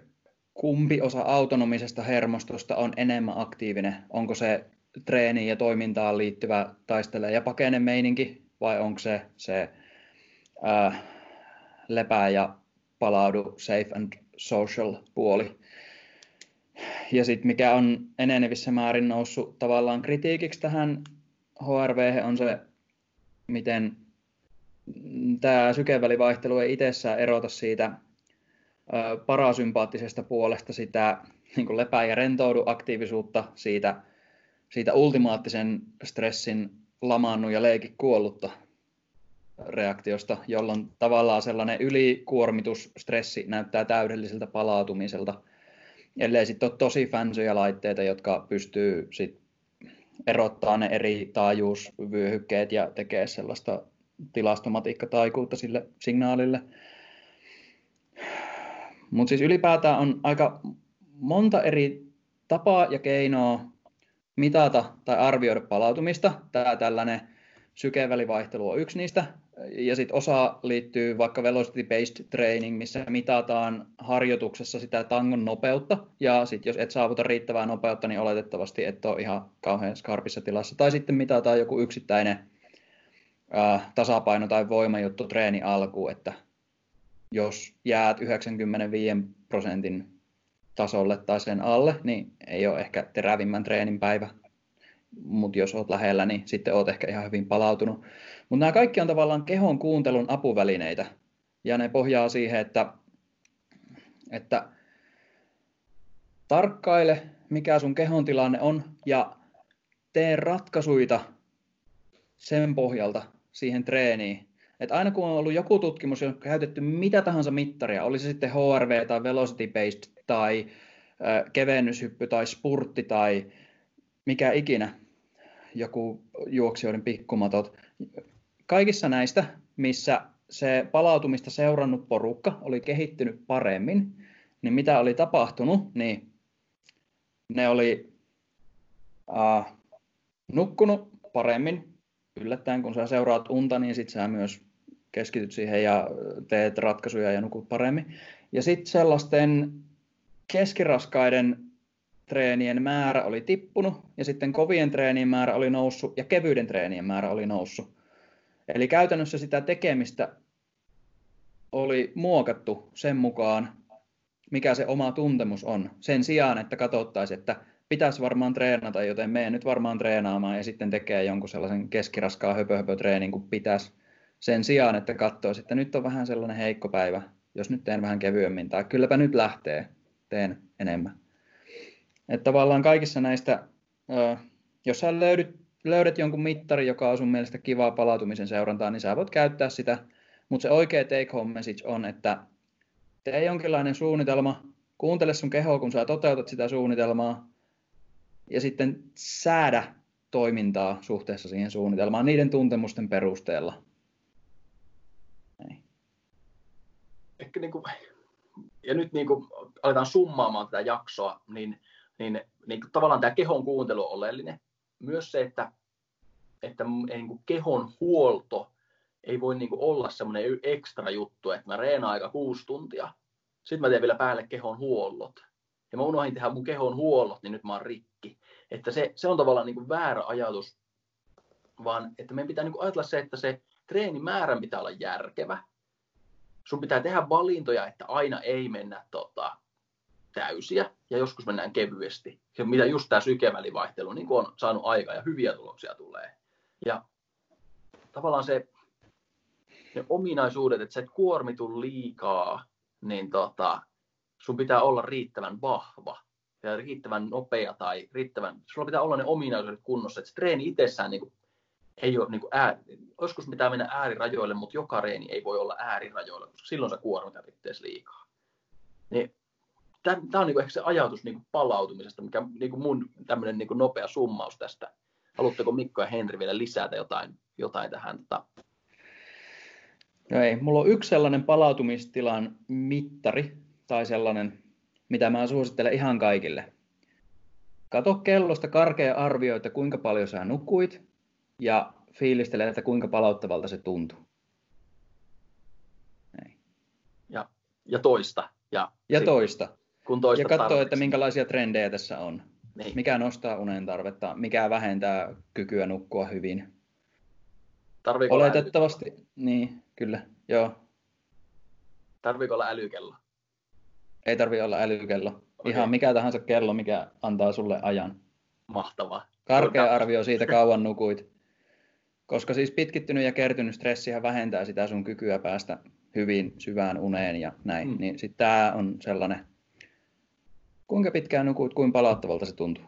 kumpi osa autonomisesta hermostosta on enemmän aktiivinen. Onko se treeniin ja toimintaan liittyvä taistele ja pakene meininki vai onko se se ää, lepää ja palaudu safe and social puoli. Ja sitten mikä on enenevissä määrin noussut tavallaan kritiikiksi tähän HRV on se, miten tämä sykevälivaihtelu ei itsessään erota siitä parasympaattisesta puolesta sitä niin lepää ja rentoudu aktiivisuutta siitä, siitä ultimaattisen stressin lamaannut ja leiki kuollutta reaktiosta, jolloin tavallaan sellainen ylikuormitus, stressi näyttää täydelliseltä palautumiselta, ellei sitten ole tosi fansyjä laitteita, jotka pystyy sit erottaa ne eri taajuusvyöhykkeet ja tekee sellaista tilastomatiikkataikuutta sille signaalille. Mutta siis ylipäätään on aika monta eri tapaa ja keinoa mitata tai arvioida palautumista. Tämä tällainen sykevälivaihtelu on yksi niistä. Ja sitten osa liittyy vaikka velocity-based training, missä mitataan harjoituksessa sitä tangon nopeutta. Ja sitten jos et saavuta riittävää nopeutta, niin oletettavasti et ole ihan kauhean skarpissa tilassa. Tai sitten mitataan joku yksittäinen ää, tasapaino- tai voimajuttu treeni alkuun, että jos jäät 95 prosentin tasolle tai sen alle, niin ei ole ehkä terävimmän treenin päivä. Mutta jos olet lähellä, niin sitten olet ehkä ihan hyvin palautunut. Mutta nämä kaikki on tavallaan kehon kuuntelun apuvälineitä. Ja ne pohjaa siihen, että, että tarkkaile, mikä sun kehon tilanne on, ja tee ratkaisuita sen pohjalta siihen treeniin. Et aina kun on ollut joku tutkimus, on käytetty mitä tahansa mittaria, oli se sitten HRV tai velocity based tai kevennyshyppy tai spurtti tai mikä ikinä, joku juoksijoiden pikkumatot. Kaikissa näistä, missä se palautumista seurannut porukka oli kehittynyt paremmin, niin mitä oli tapahtunut, niin ne oli äh, nukkunut paremmin. Yllättäen, kun sä seuraat unta, niin sit sä myös keskityt siihen ja teet ratkaisuja ja nukut paremmin. Ja sitten sellaisten keskiraskaiden treenien määrä oli tippunut ja sitten kovien treenien määrä oli noussut ja kevyiden treenien määrä oli noussut. Eli käytännössä sitä tekemistä oli muokattu sen mukaan, mikä se oma tuntemus on. Sen sijaan, että katsottaisiin, että pitäisi varmaan treenata, joten mene nyt varmaan treenaamaan ja sitten tekee jonkun sellaisen keskiraskaan höpö, höpö treenin kuin pitäisi sen sijaan, että katsoisi, että nyt on vähän sellainen heikko päivä, jos nyt teen vähän kevyemmin, tai kylläpä nyt lähtee, teen enemmän. Että tavallaan kaikissa näistä, jos sä löydyt, löydät jonkun mittari, joka on sun mielestä kivaa palautumisen seurantaa, niin sä voit käyttää sitä. Mutta se oikea take home message on, että tee jonkinlainen suunnitelma, kuuntele sun kehoa, kun sä toteutat sitä suunnitelmaa, ja sitten säädä toimintaa suhteessa siihen suunnitelmaan niiden tuntemusten perusteella. Ehkä niin kuin, ja nyt niin kuin aletaan summaamaan tätä jaksoa, niin, niin, niin tavallaan tämä kehon kuuntelu on oleellinen. Myös se, että, että niin kuin kehon huolto ei voi niin kuin olla semmoinen ekstra juttu, että mä reenaan aika kuusi tuntia, sitten mä teen vielä päälle kehon huollot. Ja mä unohdin tehdä mun kehon huollot, niin nyt mä oon rikki. Että se, se on tavallaan niin kuin väärä ajatus, vaan että meidän pitää niin kuin ajatella se, että se treenimäärän pitää olla järkevä. Sun pitää tehdä valintoja, että aina ei mennä tota, täysiä ja joskus mennään kevyesti. Ja mitä just tämä sykevälivaihtelu niin on saanut aika ja hyviä tuloksia tulee. Ja tavallaan se, ne ominaisuudet, että sä et kuormitu liikaa, niin tota, sun pitää olla riittävän vahva ja riittävän nopea tai riittävän, sulla pitää olla ne ominaisuudet kunnossa, että se treeni itsessään niin kuin, ei ole niin kuin ää, joskus pitää mennä äärirajoille, mutta joka reeni ei voi olla äärirajoilla, koska silloin sä kuormitat itseäsi liikaa. Niin, tämä on niin kuin ehkä se ajatus niin kuin palautumisesta, mikä niin kuin mun tämmöinen niin kuin nopea summaus tästä. Haluatteko Mikko ja Henri vielä lisätä jotain, jotain tähän? Tota... No ei, mulla on yksi sellainen palautumistilan mittari, tai sellainen, mitä mä suosittelen ihan kaikille. Kato kellosta karkea arvio, että kuinka paljon sä nukuit, ja fiilistele, että kuinka palauttavalta se tuntuu. Ja, ja toista. Ja, ja toista. Kun toista ja katso, että minkälaisia trendejä tässä on. Niin. Mikä nostaa unen tarvetta, mikä vähentää kykyä nukkua hyvin. Tarviiko Oletettavasti, älykello? niin, kyllä, joo. Tarviiko olla älykello? Ei tarvi olla älykello. Okay. Ihan mikä tahansa kello, mikä antaa sulle ajan. Mahtavaa. Karkea arvio siitä kauan nukuit. Koska siis pitkittynyt ja kertynyt stressihän vähentää sitä sun kykyä päästä hyvin syvään uneen ja näin. Mm. Niin sitten tämä on sellainen, kuinka pitkään nukuit, kuinka palauttavalta se tuntuu.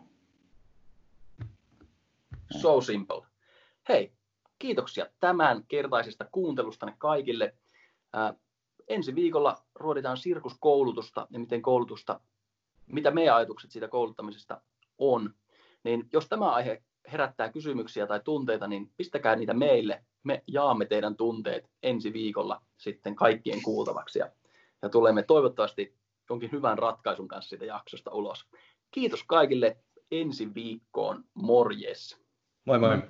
So simple. Hei, kiitoksia tämän kertaisesta kuuntelustanne kaikille. Äh, ensi viikolla ruoditaan sirkuskoulutusta ja miten koulutusta, mitä meidän ajatukset siitä kouluttamisesta on. Niin jos tämä aihe herättää kysymyksiä tai tunteita, niin pistäkää niitä meille. Me jaamme teidän tunteet ensi viikolla sitten kaikkien kuultavaksi ja, ja tulemme toivottavasti jonkin hyvän ratkaisun kanssa siitä jaksosta ulos. Kiitos kaikille ensi viikkoon. Morjes. Moi moi.